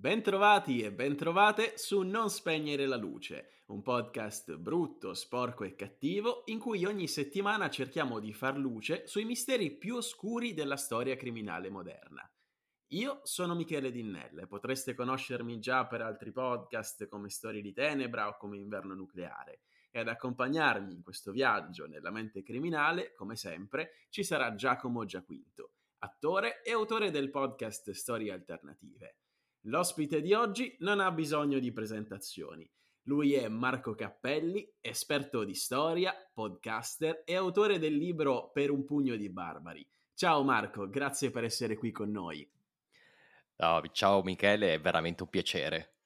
Bentrovati e bentrovate su Non spegnere la luce, un podcast brutto, sporco e cattivo in cui ogni settimana cerchiamo di far luce sui misteri più oscuri della storia criminale moderna. Io sono Michele Dinnelle, potreste conoscermi già per altri podcast come Storie di Tenebra o come Inverno Nucleare e ad accompagnarmi in questo viaggio nella mente criminale, come sempre, ci sarà Giacomo Giaquinto, attore e autore del podcast Storie Alternative. L'ospite di oggi non ha bisogno di presentazioni. Lui è Marco Cappelli, esperto di storia, podcaster e autore del libro Per un pugno di barbari. Ciao Marco, grazie per essere qui con noi. Oh, ciao Michele, è veramente un piacere.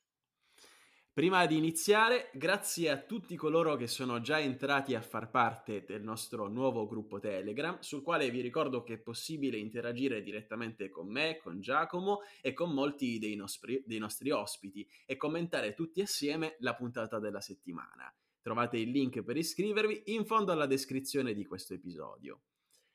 Prima di iniziare, grazie a tutti coloro che sono già entrati a far parte del nostro nuovo gruppo Telegram, sul quale vi ricordo che è possibile interagire direttamente con me, con Giacomo e con molti dei nostri, dei nostri ospiti e commentare tutti assieme la puntata della settimana. Trovate il link per iscrivervi in fondo alla descrizione di questo episodio.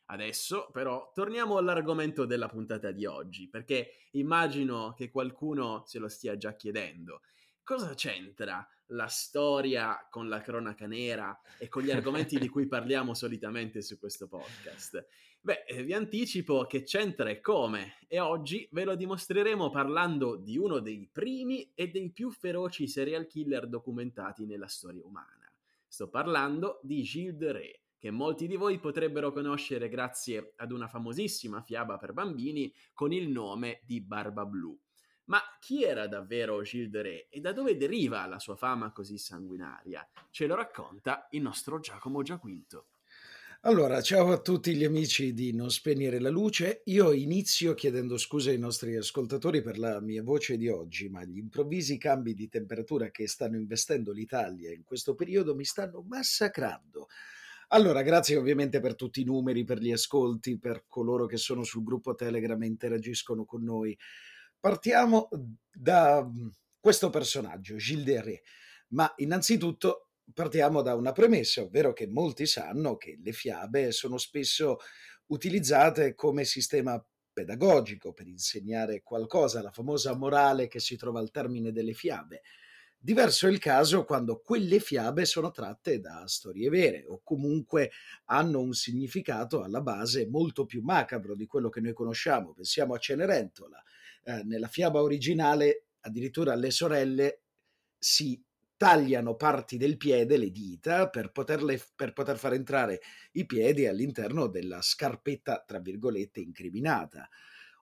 Adesso però torniamo all'argomento della puntata di oggi, perché immagino che qualcuno se lo stia già chiedendo cosa c'entra la storia con la cronaca nera e con gli argomenti di cui parliamo solitamente su questo podcast? Beh, eh, vi anticipo che c'entra e come, e oggi ve lo dimostreremo parlando di uno dei primi e dei più feroci serial killer documentati nella storia umana. Sto parlando di Gilles de Ré, che molti di voi potrebbero conoscere grazie ad una famosissima fiaba per bambini con il nome di Barba Blu. Ma chi era davvero Gilles de Ré e da dove deriva la sua fama così sanguinaria? Ce lo racconta il nostro Giacomo Giaquinto. Allora, ciao a tutti gli amici di Non Spegnere la Luce. Io inizio chiedendo scusa ai nostri ascoltatori per la mia voce di oggi, ma gli improvvisi cambi di temperatura che stanno investendo l'Italia in questo periodo mi stanno massacrando. Allora, grazie ovviamente per tutti i numeri, per gli ascolti, per coloro che sono sul gruppo Telegram e interagiscono con noi. Partiamo da mm, questo personaggio, Gilles de Ré, ma innanzitutto partiamo da una premessa, ovvero che molti sanno che le fiabe sono spesso utilizzate come sistema pedagogico per insegnare qualcosa, la famosa morale che si trova al termine delle fiabe. Diverso è il caso quando quelle fiabe sono tratte da storie vere o comunque hanno un significato alla base molto più macabro di quello che noi conosciamo. Pensiamo a Cenerentola, eh, nella fiaba originale addirittura le sorelle si tagliano parti del piede, le dita, per, poterle, per poter far entrare i piedi all'interno della scarpetta, tra virgolette, incriminata.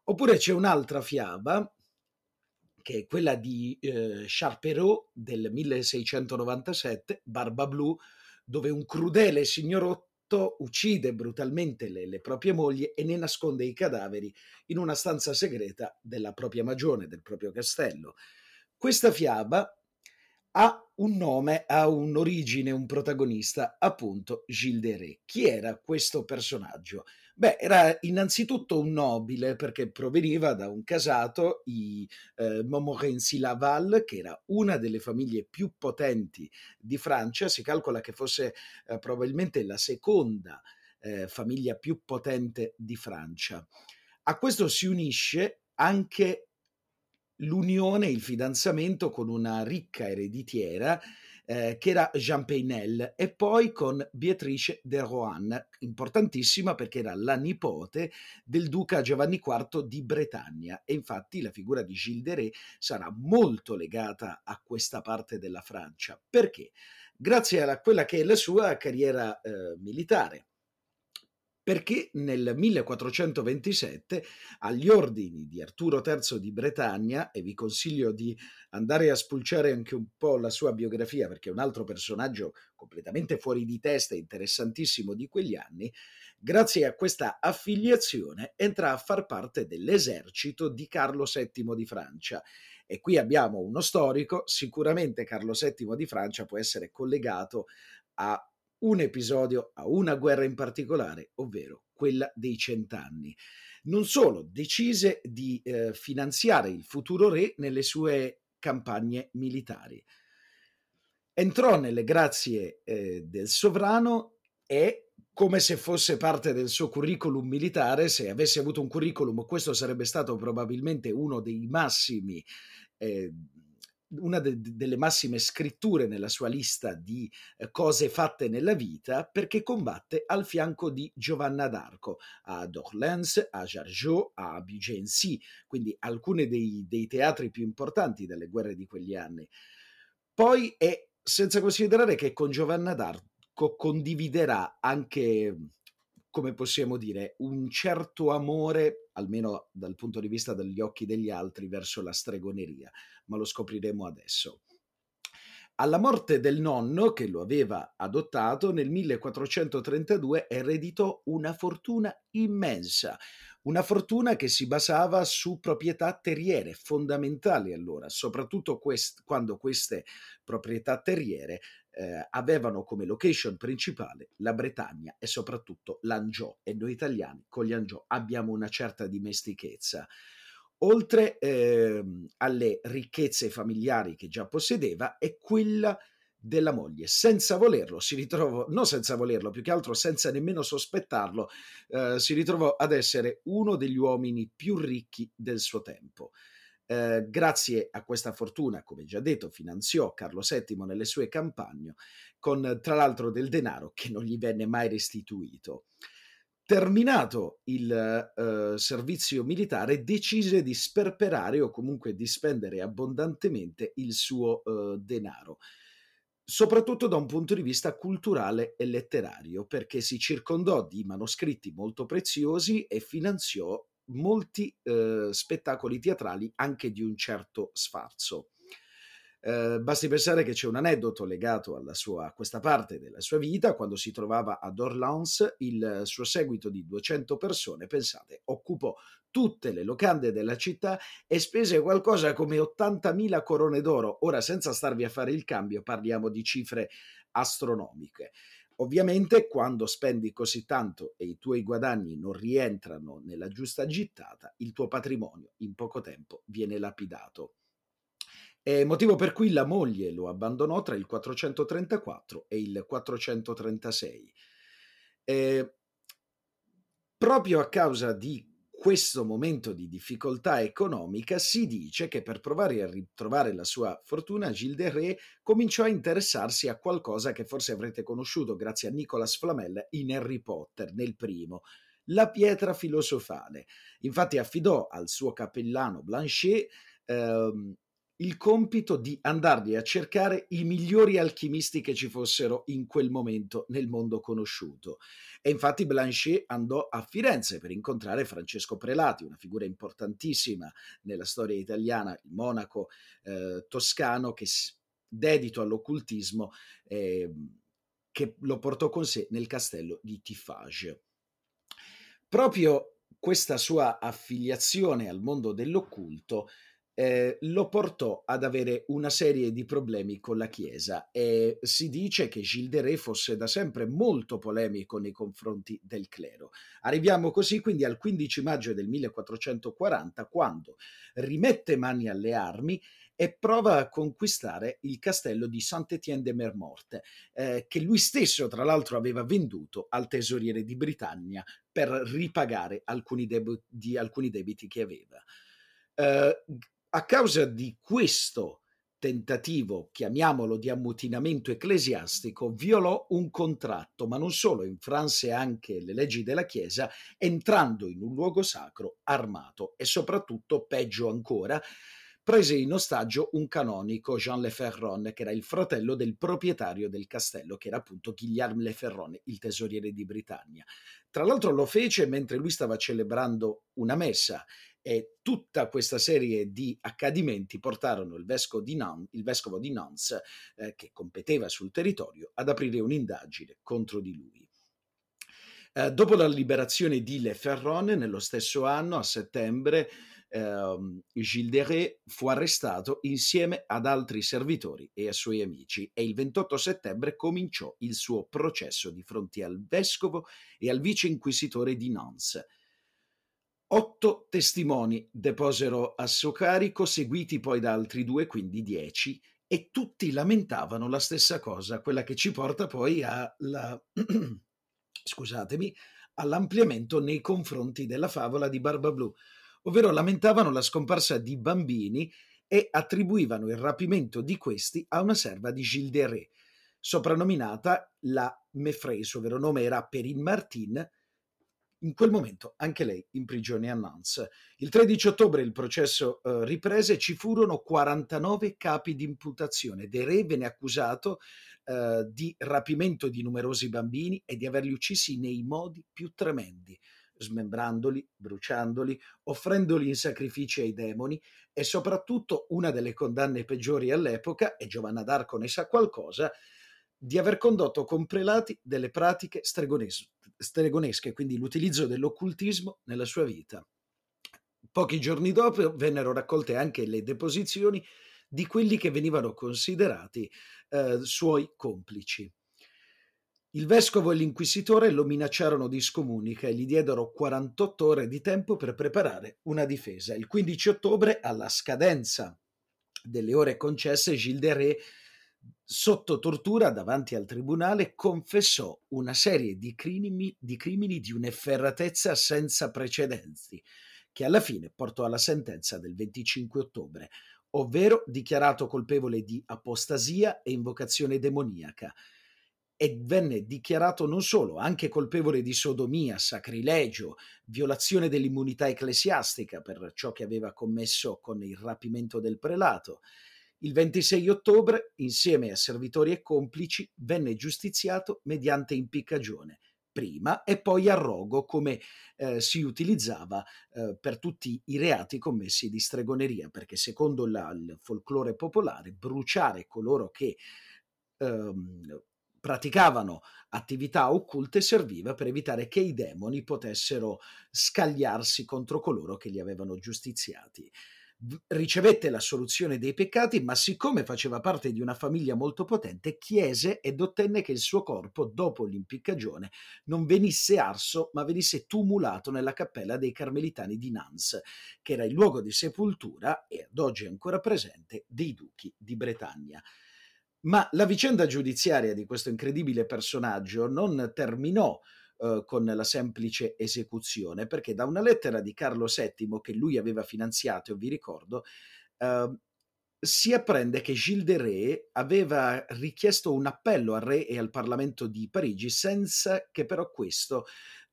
Oppure c'è un'altra fiaba, che è quella di eh, Charperot del 1697, Barba Blu, dove un crudele signorotto marito uccide brutalmente le, le, proprie mogli e ne nasconde i cadaveri in una stanza segreta della propria magione, del proprio castello. Questa fiaba ha un nome, ha un'origine, un protagonista, appunto Gilles de Ré. Chi era questo personaggio? Beh, era innanzitutto un nobile perché proveniva da un casato, i eh, Montmorency-Laval, che era una delle famiglie più potenti di Francia. Si calcola che fosse eh, probabilmente la seconda eh, famiglia più potente di Francia. A questo si unisce anche l'unione, il fidanzamento con una ricca ereditiera eh, che era Jean Peynel e poi con Beatrice de Rohan, importantissima perché era la nipote del duca Giovanni IV di Bretagna e infatti la figura di Gilles de Ré sarà molto legata a questa parte della Francia. Perché? Grazie a quella che è la sua carriera eh, militare perché nel 1427 agli ordini di Arturo III di Bretagna, e vi consiglio di andare a spulciare anche un po' la sua biografia perché è un altro personaggio completamente fuori di testa e interessantissimo di quegli anni, grazie a questa affiliazione entra a far parte dell'esercito di Carlo VII di Francia. E qui abbiamo uno storico, sicuramente Carlo VII di Francia può essere collegato a un episodio a una guerra in particolare, ovvero quella dei cent'anni. Non solo, decise di eh, finanziare il futuro re nelle sue campagne militari. Entrò nelle grazie eh, del sovrano e come se fosse parte del suo curriculum militare, se avesse avuto un curriculum, questo sarebbe stato probabilmente uno dei massimi eh, una de- delle massime scritture nella sua lista di eh, cose fatte nella vita perché combatte al fianco di Giovanna d'Arco a Orleans, a Jargeau, a Bugency, quindi alcuni dei, dei teatri più importanti delle guerre di quegli anni. Poi è senza considerare che con Giovanna d'Arco condividerà anche come possiamo dire, un certo amore, almeno dal punto di vista degli occhi degli altri, verso la stregoneria, ma lo scopriremo adesso. Alla morte del nonno, che lo aveva adottato, nel 1432 ereditò una fortuna immensa, una fortuna che si basava su proprietà terriere, fondamentali allora, soprattutto quest- quando queste proprietà terriere eh, avevano come location principale la Bretagna e soprattutto l'Angiò e noi italiani con gli Angiò abbiamo una certa dimestichezza. Oltre eh, alle ricchezze familiari che già possedeva è quella della moglie. Senza volerlo si ritrovò, non senza volerlo, più che altro senza nemmeno sospettarlo, eh, si ritrovò ad essere uno degli uomini più ricchi del suo tempo. Eh, grazie a questa fortuna, come già detto, finanziò Carlo VII nelle sue campagne, con tra l'altro del denaro che non gli venne mai restituito. Terminato il eh, servizio militare, decise di sperperare o comunque di spendere abbondantemente il suo eh, denaro soprattutto da un punto di vista culturale e letterario, perché si circondò di manoscritti molto preziosi e finanziò molti eh, spettacoli teatrali anche di un certo sfarzo. Eh, basti pensare che c'è un aneddoto legato sua, a questa parte della sua vita, quando si trovava ad Orleans, il suo seguito di 200 persone, pensate, occupò tutte le locande della città e spese qualcosa come 80.000 corone d'oro. Ora, senza starvi a fare il cambio, parliamo di cifre astronomiche. Ovviamente quando spendi così tanto e i tuoi guadagni non rientrano nella giusta gittata, il tuo patrimonio in poco tempo viene lapidato. È motivo per cui la moglie lo abbandonò tra il 434 e il 436. Eh, proprio a causa di questo momento di difficoltà economica si dice che per provare a ritrovare la sua fortuna Gilles de Ré cominciò a interessarsi a qualcosa che forse avrete conosciuto grazie a Nicolas Flamel in Harry Potter nel primo, la pietra filosofale. Infatti affidò al suo cappellano Blanchet ehm, il compito di andargli a cercare i migliori alchimisti che ci fossero in quel momento nel mondo conosciuto. E infatti Blanchet andò a Firenze per incontrare Francesco Prelati, una figura importantissima nella storia italiana, il monaco eh, toscano che dedito all'occultismo, eh, che lo portò con sé nel castello di Tiffage. Proprio questa sua affiliazione al mondo dell'occulto eh, lo portò ad avere una serie di problemi con la Chiesa e si dice che Gilles de Ré fosse da sempre molto polemico nei confronti del clero. Arriviamo così quindi al 15 maggio del 1440 quando rimette mani alle armi e prova a conquistare il castello di Saint-Étienne de Mermorte, eh, che lui stesso tra l'altro aveva venduto al tesoriere di Britannia per ripagare alcuni, deb- di alcuni debiti che aveva. Eh, a causa di questo tentativo, chiamiamolo di ammutinamento ecclesiastico, violò un contratto, ma non solo, infranse anche le leggi della Chiesa, entrando in un luogo sacro armato e soprattutto, peggio ancora, prese in ostaggio un canonico, Jean Le Ferron, che era il fratello del proprietario del castello, che era appunto Guillaume Le Ferron, il tesoriere di Britannia. Tra l'altro lo fece mentre lui stava celebrando una messa e tutta questa serie di accadimenti portarono il vescovo di, Nan, vescovo di Nantes, eh, che competeva sul territorio, ad aprire un'indagine contro di lui. Eh, dopo la liberazione di Le Ferron, nello stesso anno, a settembre, eh, Gilles de Ré fu arrestato insieme ad altri servitori e ai suoi amici e il 28 settembre cominciò il suo processo di fronte al vescovo e al vice inquisitore di Nantes Otto testimoni deposero a suo carico, seguiti poi da altri due, quindi dieci, e tutti lamentavano la stessa cosa, quella che ci porta poi alla, scusatemi, all'ampliamento nei confronti della favola di Barba Blu, ovvero lamentavano la scomparsa di bambini e attribuivano il rapimento di questi a una serva di Gilles de Ré, soprannominata la Mefreis, ovvero nome era Perrine Martin, in quel momento anche lei in prigione a Nantes. Il 13 ottobre il processo eh, riprese, ci furono 49 capi di imputazione. De Re venne accusato eh, di rapimento di numerosi bambini e di averli uccisi nei modi più tremendi, smembrandoli, bruciandoli, offrendoli in sacrifici ai demoni e soprattutto una delle condanne peggiori all'epoca, e Giovanna d'Arco ne sa qualcosa, di aver condotto con prelati delle pratiche stregones- stregonesche, quindi l'utilizzo dell'occultismo nella sua vita. Pochi giorni dopo vennero raccolte anche le deposizioni di quelli che venivano considerati eh, suoi complici. Il vescovo e l'inquisitore lo minacciarono di scomunica e gli diedero 48 ore di tempo per preparare una difesa. Il 15 ottobre, alla scadenza delle ore concesse, Gilles de Ré sotto tortura davanti al tribunale confessò una serie di crimini, di crimini di un'efferratezza senza precedenti, che alla fine portò alla sentenza del 25 ottobre, ovvero dichiarato colpevole di apostasia e invocazione demoniaca, e venne dichiarato non solo, anche colpevole di sodomia, sacrilegio, violazione dell'immunità ecclesiastica per ciò che aveva commesso con il rapimento del prelato, il 26 ottobre, insieme a servitori e complici, venne giustiziato mediante impiccagione, prima e poi a rogo come eh, si utilizzava eh, per tutti i reati commessi di stregoneria, perché secondo la, il folklore popolare bruciare coloro che ehm, praticavano attività occulte serviva per evitare che i demoni potessero scagliarsi contro coloro che li avevano giustiziati ricevette la soluzione dei peccati, ma siccome faceva parte di una famiglia molto potente, chiese ed ottenne che il suo corpo, dopo l'impiccagione, non venisse arso, ma venisse tumulato nella cappella dei Carmelitani di Nans, che era il luogo di sepoltura, e ad oggi ancora presente, dei duchi di Bretagna. Ma la vicenda giudiziaria di questo incredibile personaggio non terminò eh, con la semplice esecuzione, perché da una lettera di Carlo VII che lui aveva finanziato, vi ricordo, eh, si apprende che Gilles de Ré aveva richiesto un appello al re e al Parlamento di Parigi senza che però questo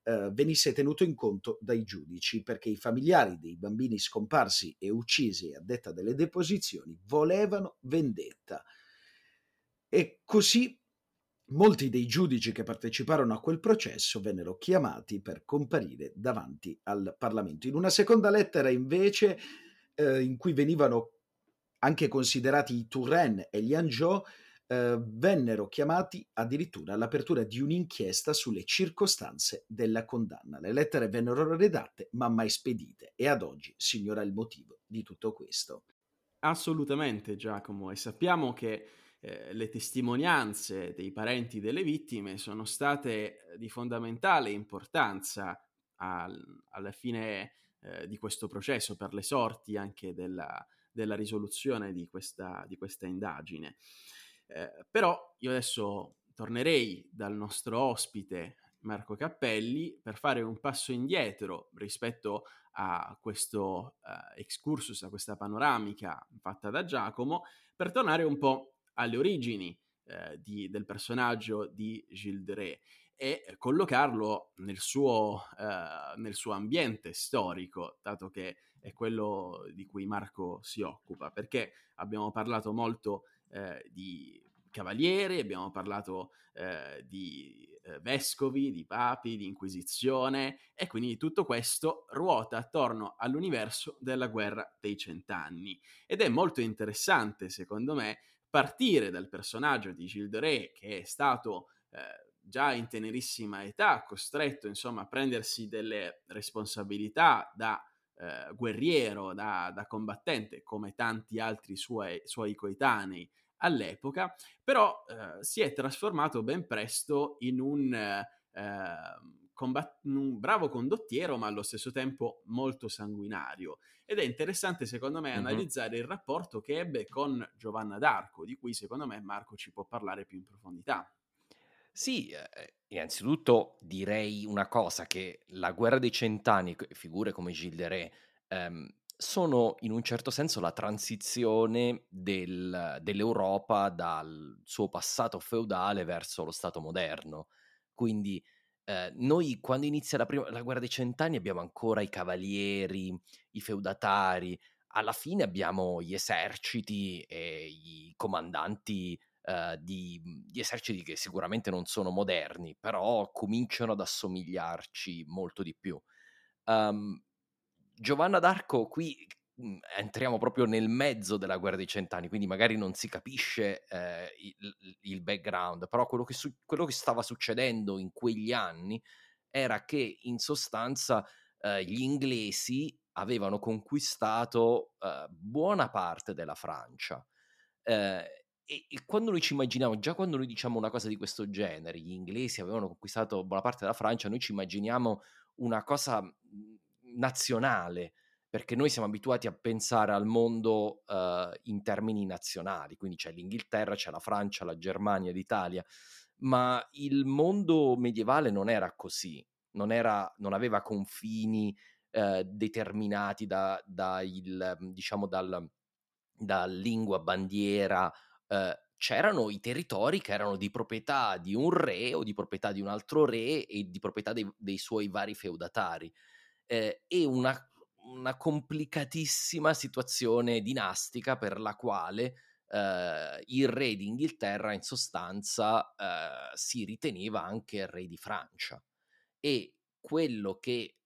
eh, venisse tenuto in conto dai giudici, perché i familiari dei bambini scomparsi e uccisi a detta delle deposizioni volevano vendetta. E così Molti dei giudici che parteciparono a quel processo vennero chiamati per comparire davanti al Parlamento. In una seconda lettera, invece, eh, in cui venivano anche considerati i Touraine e gli Anjou, eh, vennero chiamati addirittura all'apertura di un'inchiesta sulle circostanze della condanna. Le lettere vennero redatte ma mai spedite e ad oggi si ignora il motivo di tutto questo. Assolutamente Giacomo e sappiamo che eh, le testimonianze dei parenti delle vittime sono state di fondamentale importanza al, alla fine eh, di questo processo per le sorti anche della, della risoluzione di questa, di questa indagine. Eh, però io adesso tornerei dal nostro ospite Marco Cappelli per fare un passo indietro rispetto a questo uh, excursus, a questa panoramica fatta da Giacomo, per tornare un po' alle origini eh, di, del personaggio di Gilles de Ré e collocarlo nel suo, eh, nel suo ambiente storico, dato che è quello di cui Marco si occupa, perché abbiamo parlato molto eh, di cavalieri, abbiamo parlato eh, di eh, vescovi, di papi, di inquisizione e quindi tutto questo ruota attorno all'universo della guerra dei cent'anni. Ed è molto interessante secondo me partire dal personaggio di Gilles de Ré, che è stato eh, già in tenerissima età costretto insomma a prendersi delle responsabilità da eh, guerriero, da, da, combattente, come tanti altri suoi, suoi coetanei all'epoca, però eh, si è trasformato ben presto in un eh, combat- un bravo condottiero, ma allo stesso tempo molto sanguinario. Ed è interessante, secondo me, mm-hmm. analizzare il rapporto che ebbe con Giovanna d'Arco, di cui secondo me Marco ci può parlare più in profondità. Sì, eh, innanzitutto direi una cosa, che la guerra dei cent'anni, figure come Gilles de Ré, ehm, sono in un certo senso la transizione del, dell'Europa dal suo passato feudale verso lo Stato moderno. Quindi eh, noi quando inizia la, prima, la guerra dei cent'anni abbiamo ancora i cavalieri, i feudatari, alla fine abbiamo gli eserciti e i comandanti eh, di, di, eserciti che sicuramente non sono moderni, però cominciano ad assomigliarci molto di più. Um, Giovanna d'Arco qui entriamo proprio nel mezzo della guerra dei cent'anni, quindi magari non si capisce eh, il, il, background, però quello che, su, quello che, stava succedendo in quegli anni era che in sostanza eh, gli inglesi avevano conquistato eh, buona parte della Francia. Eh, e, e, quando noi ci immaginiamo, già quando noi diciamo una cosa di questo genere, gli inglesi avevano conquistato buona parte della Francia, noi ci immaginiamo una cosa mhmm, nazionale, perché noi siamo abituati a pensare al mondo uh, in termini nazionali, quindi c'è l'Inghilterra, c'è la Francia, la Germania, l'Italia, ma il mondo medievale non era così, non, era, non aveva confini uh, determinati da, da il, diciamo dal, da lingua, bandiera, uh, c'erano i territori che erano di proprietà di un re o di proprietà di un altro re e di proprietà dei, dei suoi vari feudatari eh, e una, una, complicatissima situazione dinastica per la quale eh, il re d'Inghilterra in sostanza eh, si riteneva anche re di Francia. E quello che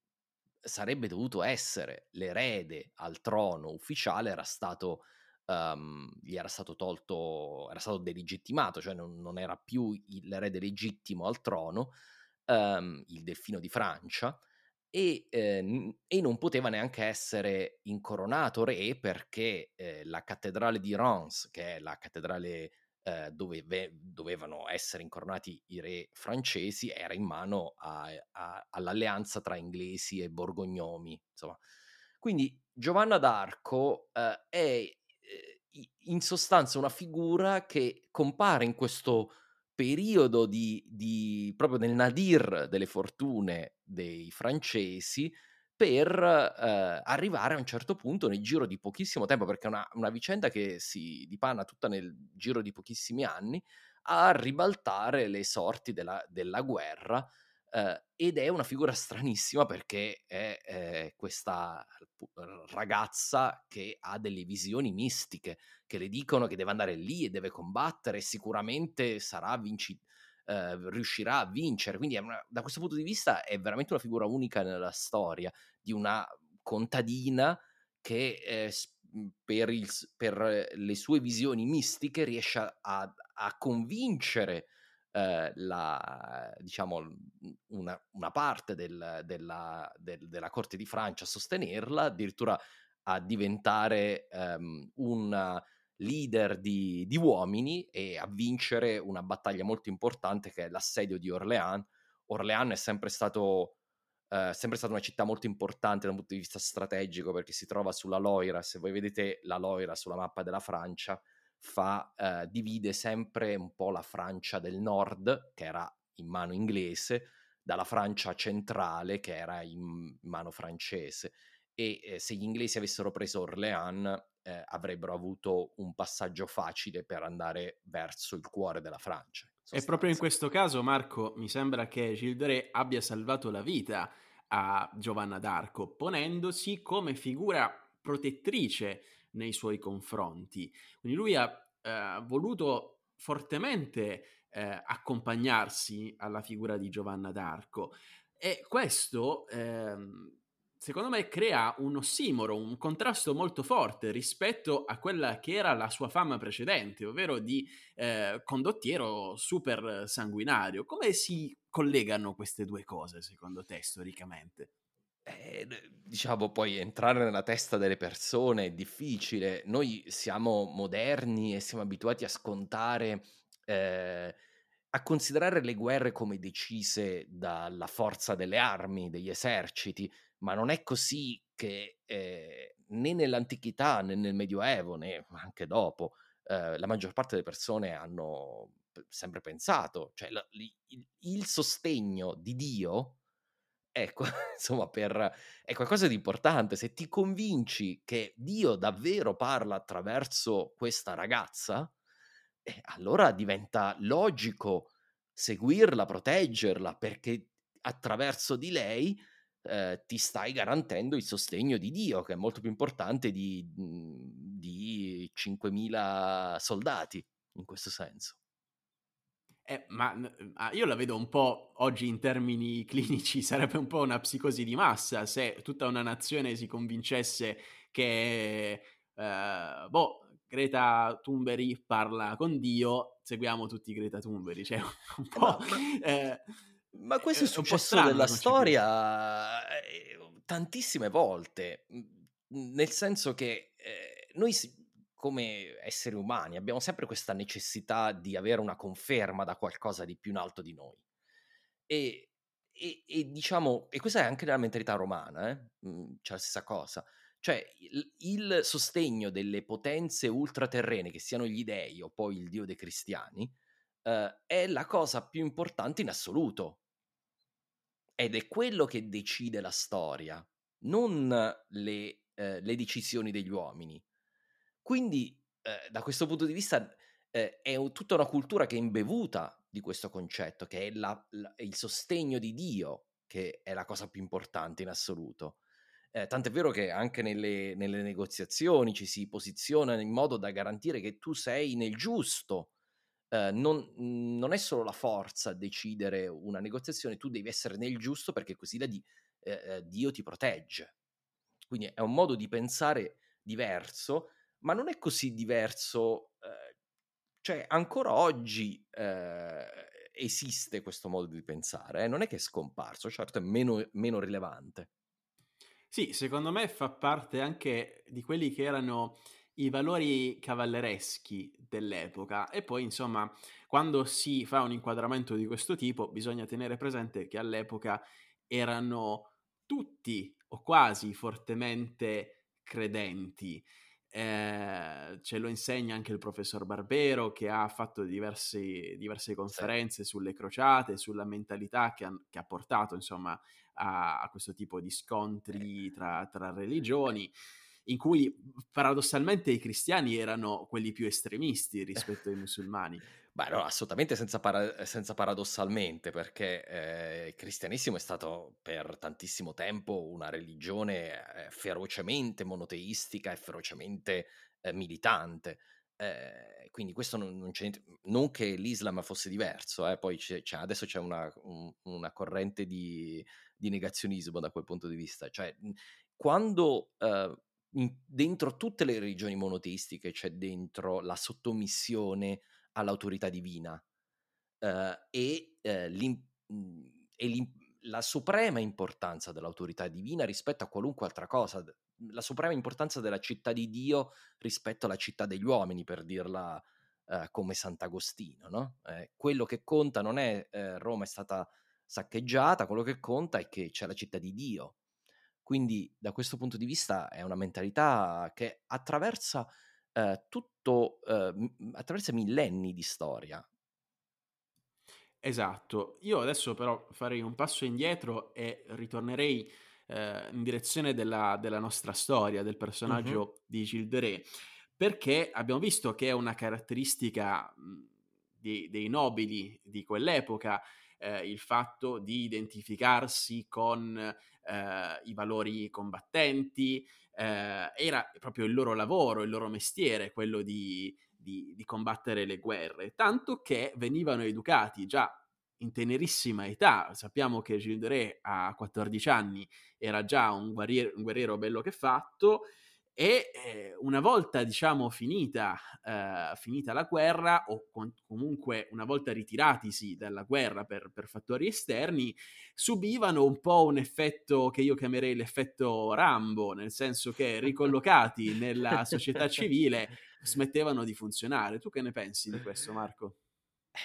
sarebbe dovuto essere l'erede al trono ufficiale era stato um, gli era stato tolto, era stato delegittimato, cioè non, non era più l'erede legittimo al trono, um, il delfino di Francia, e, eh, e, non poteva neanche essere incoronato re perché eh, la cattedrale di Reims, che è la cattedrale eh, dove ve- dovevano essere incoronati i re francesi, era in mano a, a, all'alleanza tra inglesi e borgognomi. Insomma. Quindi Giovanna d'Arco eh, è eh, in sostanza una figura che compare in questo periodo di, di, proprio nel nadir delle fortune dei francesi per eh, arrivare a un certo punto nel giro di pochissimo tempo, perché è una, una vicenda che si dipana tutta nel giro di pochissimi anni, a ribaltare le sorti della, della guerra eh, ed è una figura stranissima perché è eh, questa ragazza che ha delle visioni mistiche che le dicono che deve andare lì e deve combattere e sicuramente sarà vinci- eh, riuscirà a vincere. Quindi una, da questo punto di vista è veramente una figura unica nella storia di una contadina che eh, per, il, per, le sue visioni mistiche riesce a, a convincere eh, la, diciamo, una, una parte del, della, del, della, corte di Francia a sostenerla, addirittura a diventare um, un leader di, di, uomini e a vincere una battaglia molto importante che è l'assedio di Orléans. Orléans è sempre stato Uh, sempre stata una città molto importante dal punto di vista strategico perché si trova sulla Loira. Se voi vedete la Loira sulla mappa della Francia, fa, eh, divide sempre un po' la Francia del nord, che era in mano inglese, dalla Francia centrale, che era in mano francese. E eh, se gli inglesi avessero preso Orléans, eh, avrebbero avuto un passaggio facile per andare verso il cuore della Francia. E proprio in questo caso, Marco, mi sembra che Gilles abbia salvato la vita a Giovanna d'Arco, ponendosi come figura protettrice nei suoi confronti. Quindi lui ha eh, voluto fortemente eh, accompagnarsi alla figura di Giovanna d'Arco e questo ehm, secondo me crea un ossimoro, un contrasto molto forte rispetto a quella che era la sua fama precedente, ovvero di eh, condottiero super sanguinario. Come si collegano queste due cose secondo te storicamente? Eh, diciamo poi entrare nella testa delle persone è difficile. Noi siamo moderni e siamo abituati a scontare, eh, a considerare le guerre come decise dalla forza delle armi, degli eserciti, ma non è così che eh, né nell'antichità né nel Medioevo né anche dopo eh, la maggior parte delle persone hanno sempre pensato, cioè il, il sostegno di Dio ecco, insomma, per, è qualcosa di importante. Se ti convinci che Dio davvero parla attraverso questa ragazza, eh, allora diventa logico seguirla, proteggerla, perché attraverso di lei eh, ti stai garantendo il sostegno di Dio, che è molto più importante di, mhmm, di 5.000 soldati, in questo senso. Eh, ma ah, io la vedo un po' oggi in termini clinici, sarebbe un po' una psicosi di massa se tutta una nazione si convincesse che, eh, boh, Greta Thunberg parla con Dio, seguiamo tutti Greta Thunberg, cioè un eh, po'... Eh, ma questo è, è successo nella storia tantissime volte, nel senso che eh, noi come esseri umani abbiamo sempre questa necessità di avere una conferma da qualcosa di più in alto di noi. E, e, e diciamo, e questa è anche nella mentalità romana, eh? c'è la stessa cosa. Cioè il, il, sostegno delle potenze ultraterrene, che siano gli dei o poi il dio dei cristiani, eh, è la cosa più importante in assoluto. Ed è quello che decide la storia, non le, eh, le decisioni degli uomini. Quindi, eh, da questo punto di vista, eh, è tutta una cultura che è imbevuta di questo concetto, che è la, la, il sostegno di Dio, che è la cosa più importante in assoluto. Eh, tant'è vero che anche nelle, nelle, negoziazioni ci si posiziona in modo da garantire che tu sei nel giusto, eh, non, non, è solo la forza a decidere una negoziazione, tu devi essere nel giusto perché così di, eh, eh, Dio ti protegge. Quindi è un modo di pensare diverso, ma non è così diverso, eh, cioè ancora oggi eh, esiste questo modo di pensare, non è che è scomparso, certo è meno, meno rilevante. Sì, secondo me fa parte anche di quelli che erano i valori cavallereschi dell'epoca e poi insomma quando si fa un inquadramento di questo tipo bisogna tenere presente che all'epoca erano tutti o quasi fortemente credenti. Eh, ce lo insegna anche il professor Barbero che ha fatto diversi, diverse conferenze sì. sulle crociate, sulla mentalità che ha, che ha portato insomma a, a, questo tipo di scontri tra, tra religioni in cui paradossalmente i cristiani erano quelli più estremisti rispetto ai musulmani. Beh, no, assolutamente senza, para- senza paradossalmente, perché eh, il cristianesimo è stato per tantissimo tempo una religione eh, ferocemente monoteistica e ferocemente eh, militante. Eh, quindi questo non, non, non che l'Islam fosse diverso, eh, poi c'è, c'è, adesso c'è una, un, una corrente di, di, negazionismo da quel punto di vista. Cioè, quando eh, in, dentro tutte le religioni monoteistiche c'è dentro la sottomissione all'autorità divina eh, e, eh, mhmm, e la suprema importanza dell'autorità divina rispetto a qualunque altra cosa, la suprema importanza della città di Dio rispetto alla città degli uomini, per dirla eh, come Sant'Agostino. No? Eh, quello che conta non è Roma è stata saccheggiata, quello che conta è che c'è la città di Dio quindi da questo punto di vista è una mentalità che attraversa eh, tutto, eh, attraversa millenni di storia. Esatto, io adesso però farei un passo indietro e ritornerei eh, in direzione della, della, nostra storia, del personaggio uh-huh. di Gilderé, perché abbiamo visto che è una caratteristica di, dei nobili di quell'epoca eh, il fatto di identificarsi con eh, i valori combattenti, eh, era proprio il loro lavoro, il loro mestiere, quello di, di, di combattere le guerre, tanto che venivano educati già in tenerissima età. Sappiamo che Gilles de Ré a 14 anni era già un guerriero, un guerriero bello che fatto e eh, una volta, diciamo, finita, eh, finita la guerra, o con- comunque una volta ritiratisi dalla guerra per, per, fattori esterni, subivano un po' un effetto che io chiamerei l'effetto Rambo, nel senso che ricollocati nella società civile smettevano di funzionare. Tu che ne pensi di questo, Marco?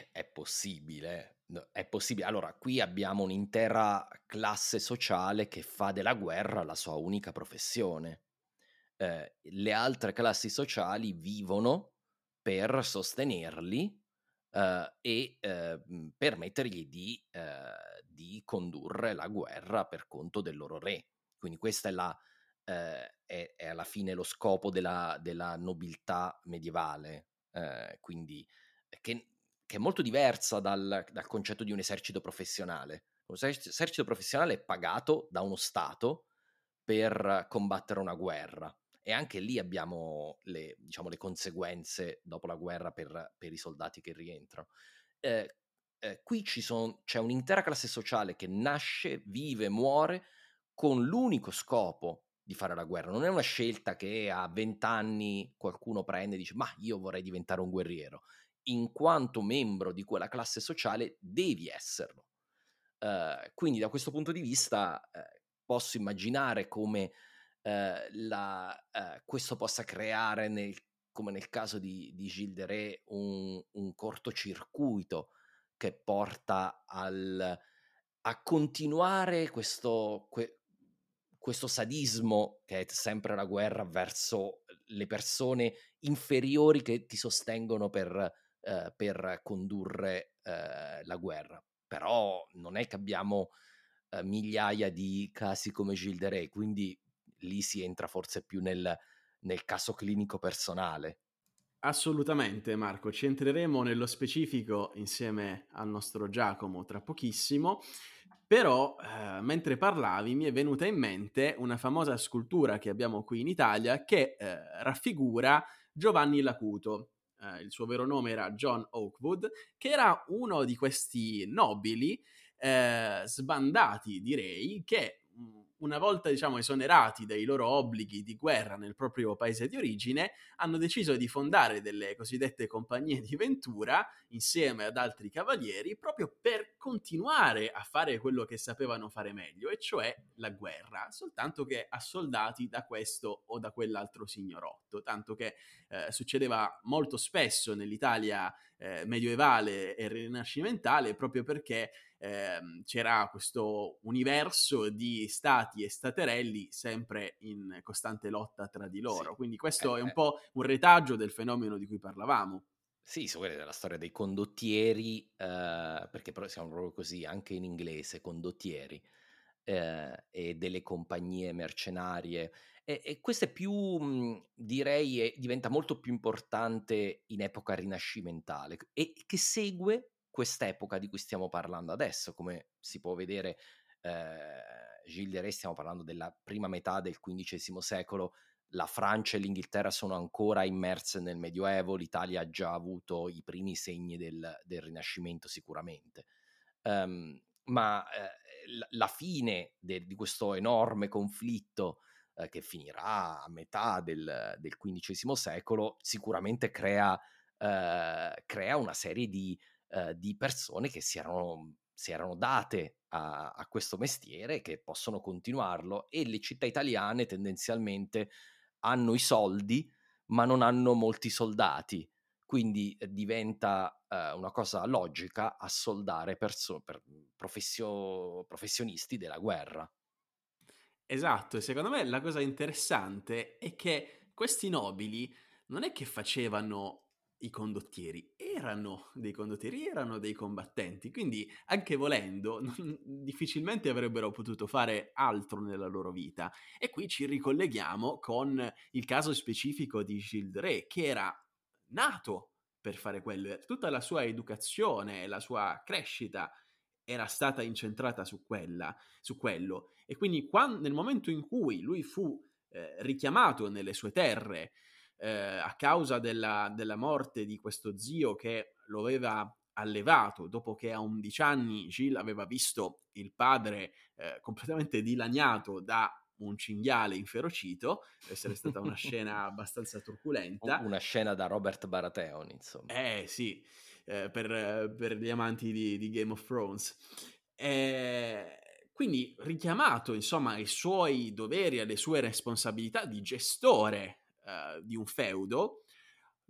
È possibile, è possibile. Allora, qui abbiamo un'intera classe sociale che fa della guerra la sua unica professione eh, le altre classi sociali vivono per sostenerli eh, e eh, permettergli di, eh, di, condurre la guerra per conto del loro re. Quindi questo è, eh, è, è alla fine lo scopo della, della nobiltà medievale, eh, quindi che, che, è molto diversa dal, dal concetto di un esercito professionale. Un esercito professionale è pagato da uno Stato per combattere una guerra e anche lì abbiamo le, diciamo, le conseguenze dopo la guerra per, per i soldati che rientrano. Eh, eh, qui son, c'è un'intera classe sociale che nasce, vive, muore con l'unico scopo di fare la guerra. Non è una scelta che a 20 anni qualcuno prende e dice ma io vorrei diventare un guerriero. In quanto membro di quella classe sociale devi esserlo. Uh, quindi da questo punto di vista uh, posso immaginare come eh, la, eh, questo possa creare, nel, come nel caso di, di Gilles de Ré, un, un cortocircuito che porta al, a continuare questo, que, questo sadismo che è sempre la guerra verso le persone inferiori che ti sostengono per, eh, per condurre eh, la guerra. Però non è che abbiamo eh, migliaia di casi come Gilles de Ré, quindi lì si entra forse più nel, nel caso clinico personale. Assolutamente Marco, ci entreremo nello specifico insieme al nostro Giacomo tra pochissimo, però eh, mentre parlavi mi è venuta in mente una famosa scultura che abbiamo qui in Italia che eh, raffigura Giovanni Lacuto. Eh, il suo vero nome era John Oakwood, che era uno di questi nobili eh, sbandati, direi, che una volta diciamo esonerati dai loro obblighi di guerra nel proprio paese di origine, hanno deciso di fondare delle cosiddette compagnie di Ventura insieme ad altri cavalieri proprio per continuare a fare quello che sapevano fare meglio, e cioè la guerra, soltanto che a soldati da questo o da quell'altro signorotto, tanto che eh, succedeva molto spesso nell'Italia eh, medioevale e rinascimentale proprio perché ehm, c'era questo universo di stati e staterelli sempre in costante lotta tra di loro. Sì. Quindi questo eh, è un po' un retaggio del fenomeno di cui parlavamo. Sì, se volete, la storia dei condottieri, eh, perché però siamo proprio così, anche in inglese, condottieri, eh, e delle compagnie mercenarie. E, e questo è più, mh, direi, è, diventa molto più importante in epoca rinascimentale e che segue quest'epoca di cui stiamo parlando adesso, come si può vedere, eh, Gilles de Ré, stiamo parlando della prima metà del XV secolo, la Francia e l'Inghilterra sono ancora immerse nel Medioevo, l'Italia ha già avuto i primi segni del, del Rinascimento sicuramente. Um, ma eh, la, la, fine de, di questo enorme conflitto eh, che finirà a metà del, del XV secolo sicuramente crea, eh, crea una serie di eh, di persone che si erano, si erano date a, a, questo mestiere, che possono continuarlo e le città italiane tendenzialmente hanno i soldi ma non hanno molti soldati, quindi eh, diventa eh, una cosa logica assoldare perso- per professio- professionisti della guerra. Esatto, e secondo me la cosa interessante è che questi nobili non è che facevano i condottieri erano dei condottieri, erano dei combattenti, quindi anche volendo non, difficilmente avrebbero potuto fare altro nella loro vita. E qui ci ricolleghiamo con il caso specifico di Gilles Ré, che era nato per fare quello, tutta la sua educazione, la sua crescita era stata incentrata su, quella, su quello. E quindi quando, nel momento in cui lui fu eh, richiamato nelle sue terre, eh, a causa della, della, morte di questo zio che lo aveva allevato dopo che a 11 anni Gilles aveva visto il padre eh, completamente dilaniato da un cinghiale inferocito, deve essere stata una scena abbastanza turbolenta. Una scena da Robert Baratheon, insomma. Eh sì, eh, per, per, gli amanti di, di Game of Thrones. Eh, quindi richiamato insomma ai suoi doveri, alle sue responsabilità di gestore uh, di un feudo,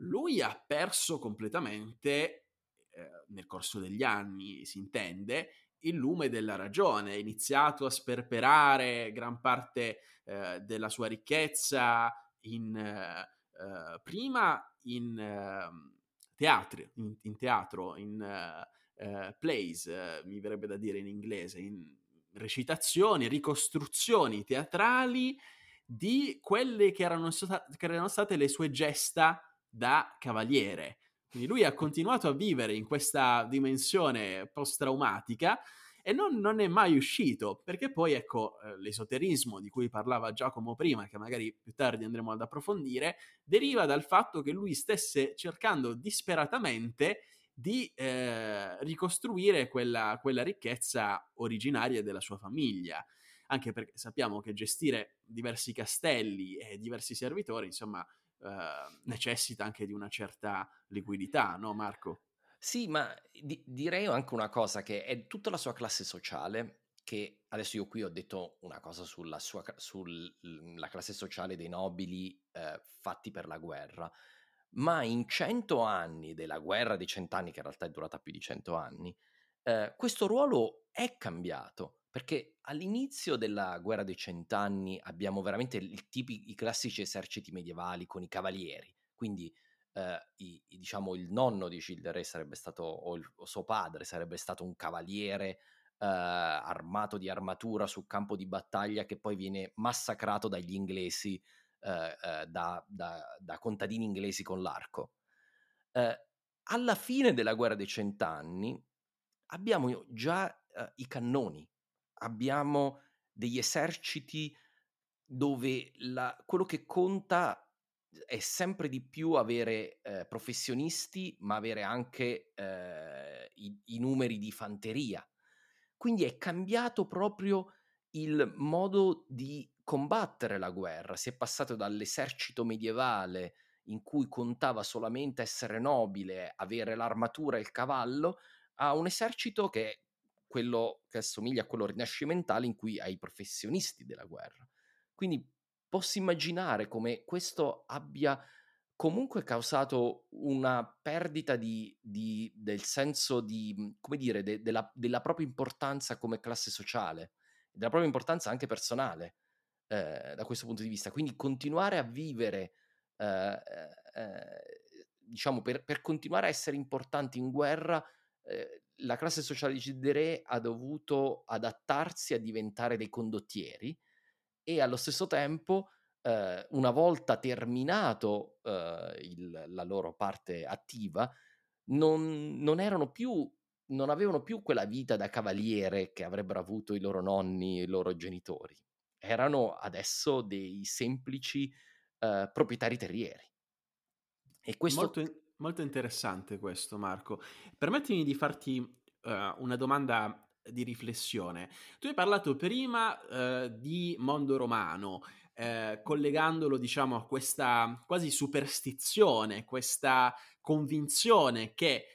lui ha perso completamente, eh, nel corso degli anni si intende, il lume della ragione, ha iniziato a sperperare gran parte eh, della sua ricchezza in, eh, prima in ehm, teatri, in, in teatro, in uh, plays, uh, mi verrebbe da dire in inglese, in recitazioni, ricostruzioni teatrali di quelle che erano, sta- che erano state le sue gesta da cavaliere. Quindi lui ha continuato a vivere in questa dimensione post-traumatica e non, non, è mai uscito, perché poi ecco eh, l'esoterismo di cui parlava Giacomo prima, che magari più tardi andremo ad approfondire, deriva dal fatto che lui stesse cercando disperatamente di eh, ricostruire quella, quella ricchezza originaria della sua famiglia anche perché sappiamo che gestire diversi castelli e diversi servitori, insomma, eh, necessita anche di una certa liquidità, no Marco? Sì, ma di- direi anche una cosa che è tutta la sua classe sociale, che adesso io qui ho detto una cosa sulla, sua, sulla classe sociale dei nobili eh, fatti per la guerra, ma in cento anni della guerra dei cent'anni, che in realtà è durata più di cento anni, eh, questo ruolo è cambiato, perché all'inizio della guerra dei cent'anni abbiamo veramente tipi, i classici eserciti medievali con i cavalieri, quindi eh, i, diciamo il nonno di Childere sarebbe stato, o, il, o suo padre sarebbe stato un cavaliere eh, armato di armatura sul campo di battaglia che poi viene massacrato dagli inglesi, eh, eh da, da, da, contadini inglesi con l'arco. Alla fine della guerra dei cent'anni abbiamo già i cannoni, abbiamo degli eserciti dove la, quello che conta è sempre di più avere eh, professionisti, ma avere anche eh, i, i, numeri di fanteria. Quindi è cambiato proprio il modo di combattere la guerra. Si è passato dall'esercito medievale in cui contava solamente essere nobile, avere l'armatura e il cavallo, a un esercito che quello che assomiglia a quello rinascimentale in cui hai i professionisti della guerra. Quindi posso immaginare come questo abbia comunque causato una perdita di, di, del senso di, mhmm, come dire, de, della, della, propria importanza come classe sociale, della propria importanza anche personale eh, da questo punto di vista. Quindi continuare a vivere, eh, eh, diciamo, per, per, continuare a essere importanti in guerra, eh, la classe sociale di Cidere ha dovuto adattarsi a diventare dei condottieri e allo stesso tempo, eh, una volta terminato eh, il, la loro parte attiva, non, non più non avevano più quella vita da cavaliere che avrebbero avuto i loro nonni e i loro genitori. Erano adesso dei semplici uh, proprietari terrieri. E questo... Molto, molto, interessante questo, Marco. Permettimi di farti uh, una domanda di riflessione. Tu hai parlato prima eh, di mondo romano, eh, collegandolo diciamo a questa quasi superstizione, questa convinzione che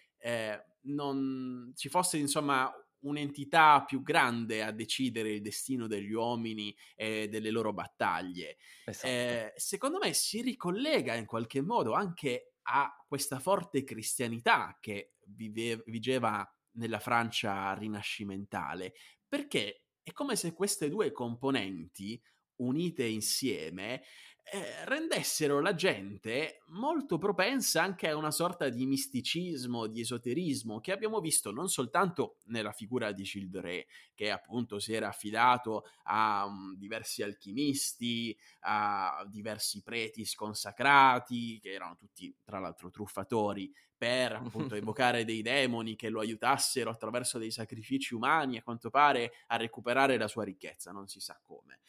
non ci fosse insomma un'entità più grande a decidere il destino degli uomini e delle loro battaglie. Esatto. Eh, secondo me si ricollega in qualche modo anche a questa forte cristianità che vive, vigeva nella Francia rinascimentale, perché è come se queste due componenti unite insieme eh, rendessero la gente molto propensa anche a una sorta di misticismo, di esoterismo che abbiamo visto non soltanto nella figura di Childre, che appunto si era affidato a um, diversi alchimisti, a diversi preti sconsacrati, che erano tutti tra l'altro truffatori, per appunto evocare dei demoni che lo aiutassero attraverso dei sacrifici umani, a quanto pare, a recuperare la sua ricchezza, non si sa come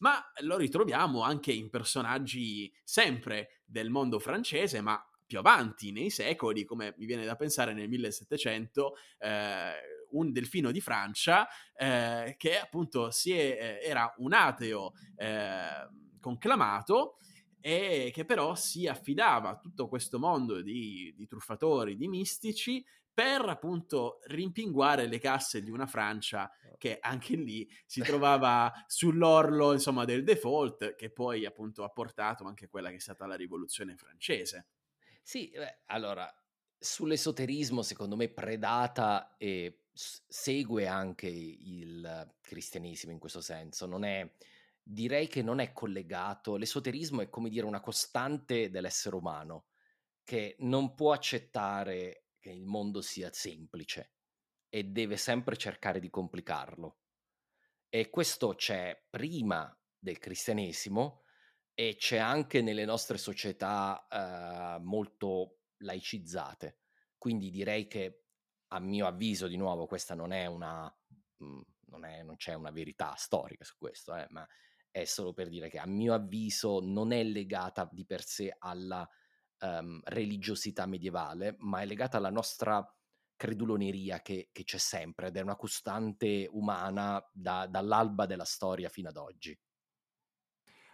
ma lo ritroviamo anche in personaggi sempre del mondo francese, ma più avanti nei secoli, come mi viene da pensare nel 1700, eh, un delfino di Francia eh, che appunto è, eh, era un ateo eh, conclamato e che però si affidava a tutto questo mondo di, di truffatori, di mistici, per appunto rimpinguare le casse di una Francia che anche lì si trovava sull'orlo insomma del default che poi appunto ha portato anche quella che è stata la rivoluzione francese. Sì, beh, allora sull'esoterismo secondo me predata e segue anche il cristianesimo in questo senso, non è direi che non è collegato, l'esoterismo è come dire una costante dell'essere umano che non può accettare che il mondo sia semplice e deve sempre cercare di complicarlo. E questo c'è prima del cristianesimo e c'è anche nelle nostre società eh, molto laicizzate. Quindi direi che a mio avviso, di nuovo, questa non è una... Mhmm, non, è, non, c'è una verità storica su questo, eh, ma è solo per dire che a mio avviso non è legata di per sé alla um, religiosità medievale, ma è legata alla nostra creduloneria che, che c'è sempre ed è una costante umana da, dall'alba della storia fino ad oggi.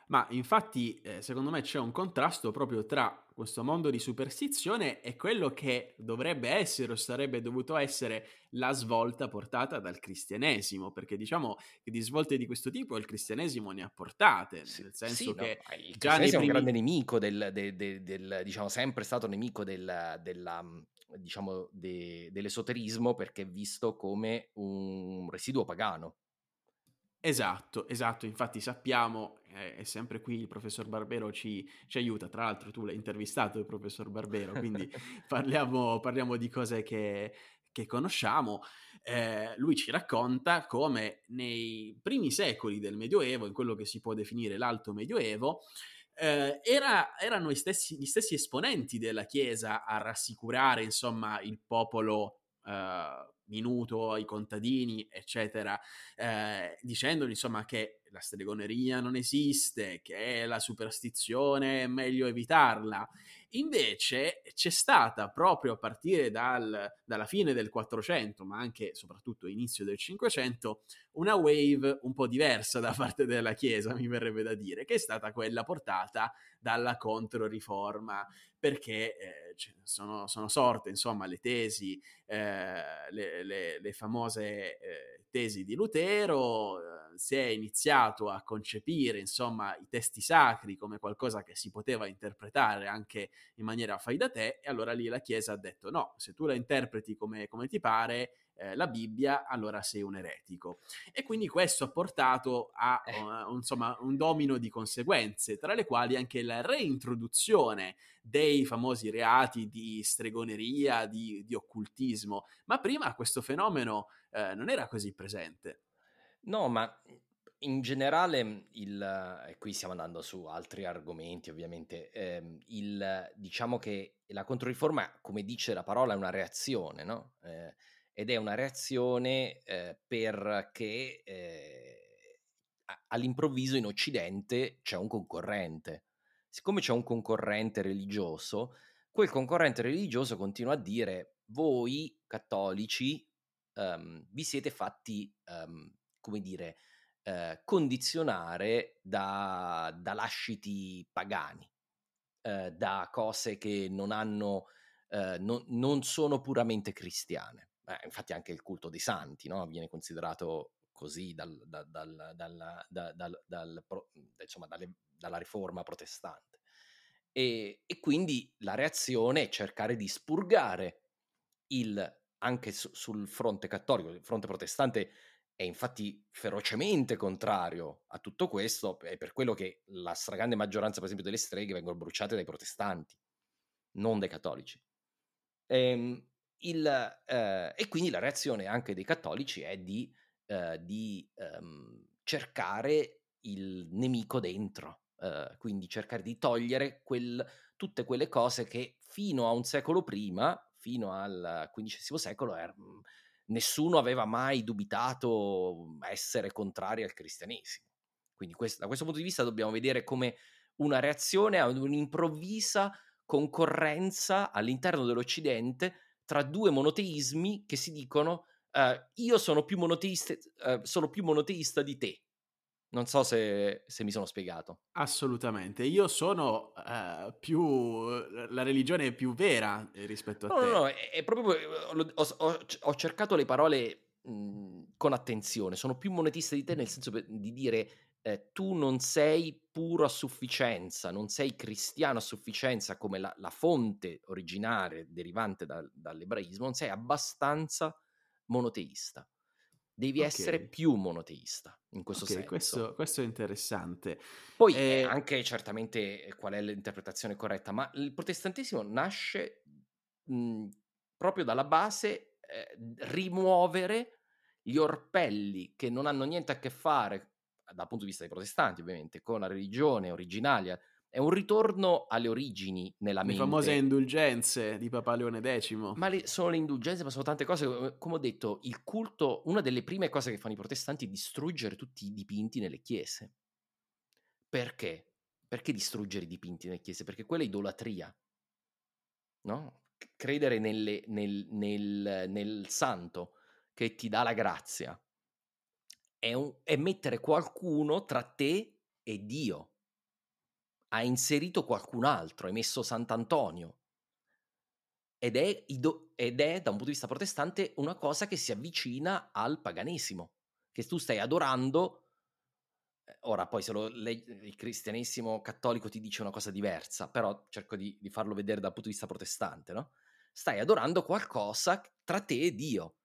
Ma infatti, eh, secondo me c'è un contrasto proprio tra questo mondo di superstizione e quello che dovrebbe essere o sarebbe dovuto essere la svolta portata dal cristianesimo, perché diciamo che di svolte di questo tipo il cristianesimo ne ha portate, sì, nel senso sì, che no, il già primi... è un grande nemico del, del, del, del, diciamo, sempre stato nemico del, della, diciamo, de, dell'esoterismo perché è visto come un residuo pagano. Esatto, esatto, infatti sappiamo, eh, è sempre qui il professor Barbero ci, ci, aiuta, tra l'altro tu l'hai intervistato il professor Barbero, quindi parliamo, parliamo di cose che, che conosciamo, eh, lui ci racconta come nei primi secoli del Medioevo, in quello che si può definire l'Alto Medioevo, eh, era, erano stessi, gli stessi esponenti della Chiesa a rassicurare, insomma, il popolo eh, minuto ai contadini, eccetera, eh, dicendogli insomma che la stregoneria non esiste, che la superstizione è meglio evitarla. Invece c'è stata proprio a partire dal, dalla fine del 400, ma anche soprattutto inizio del 500, una wave un po' diversa da parte della Chiesa, mi verrebbe da dire, che è stata quella portata dalla Controriforma, perché eh, sono, sono, sorte insomma le tesi, eh, le, le, le, famose eh, tesi di Lutero, eh, si è iniziato a concepire insomma i testi sacri come qualcosa che si poteva interpretare anche in maniera fai da te e allora lì la Chiesa ha detto no, se tu la interpreti come, come ti pare eh, la Bibbia, allora sei un eretico. E quindi questo ha portato a uh, insomma, un domino di conseguenze, tra le quali anche la reintroduzione dei famosi reati di stregoneria, di, di occultismo. Ma prima questo fenomeno eh, non era così presente. No, ma in generale, il, e qui stiamo andando su altri argomenti ovviamente, ehm, il, diciamo che la controriforma, come dice la parola, è una reazione, no? Eh, ed è una reazione eh, perché eh, all'improvviso in Occidente c'è un concorrente. Siccome c'è un concorrente religioso, quel concorrente religioso continua a dire voi cattolici um, vi siete fatti, um, come dire, uh, condizionare da, da lasciti pagani, uh, da cose che non hanno, uh, non, non sono puramente cristiane eh, infatti anche il culto dei santi no? viene considerato così dal, dal, dal, insomma, dalle, dalla riforma protestante. E, e, quindi la reazione è cercare di spurgare il, anche su, sul fronte cattolico, il fronte protestante è infatti ferocemente contrario a tutto questo, è per quello che la stragrande maggioranza, per esempio, delle streghe vengono bruciate dai protestanti, non dai cattolici. Ehm, il, eh, e quindi la reazione anche dei cattolici è di, eh, di ehm, cercare il nemico dentro, eh, quindi cercare di togliere quel, tutte quelle cose che fino a un secolo prima, fino al XV secolo, er, nessuno aveva mai dubitato essere contrari al cristianesimo. Quindi questo, da questo punto di vista dobbiamo vedere come una reazione a un'improvvisa concorrenza all'interno dell'Occidente tra due monoteismi che si dicono uh, io sono più, uh, sono più monoteista di te. Non so se, se, mi sono spiegato. Assolutamente, io sono uh, più la religione più vera rispetto a no, te. No, no, è, è proprio ho, ho, ho, cercato le parole mh, con attenzione. Sono più monetista di te nel senso di dire eh, tu non sei puro a sufficienza, non sei cristiano a sufficienza come la, la fonte originaria derivante da, dall'ebraismo, non sei abbastanza monoteista. Devi okay. essere più monoteista in questo okay, senso. Questo, questo, è interessante. Poi eh... anche certamente eh, qual è l'interpretazione corretta, ma il protestantesimo nasce mh, proprio dalla base eh, rimuovere gli orpelli che non hanno niente a che fare, dal punto di vista dei protestanti ovviamente, con la religione originaria è un ritorno alle origini nella le mente. Le famose indulgenze di Papa Leone X. Ma le, sono le indulgenze, ma sono tante cose. Come ho detto, il culto, una delle prime cose che fanno i protestanti è distruggere tutti i dipinti nelle chiese. Perché? Perché distruggere i dipinti nelle chiese? Perché quella è idolatria. No? Credere nelle, nel, nel, nel, santo che ti dà la grazia è, un, è mettere qualcuno tra te e Dio ha inserito qualcun altro, hai messo Sant'Antonio. Ed è, ed è, da un punto di vista protestante, una cosa che si avvicina al paganesimo, che tu stai adorando. Eh, ora, poi se lo, le, il cristianesimo cattolico ti dice una cosa diversa, però cerco di, di farlo vedere dal punto di vista protestante, no? Stai adorando qualcosa tra te e Dio.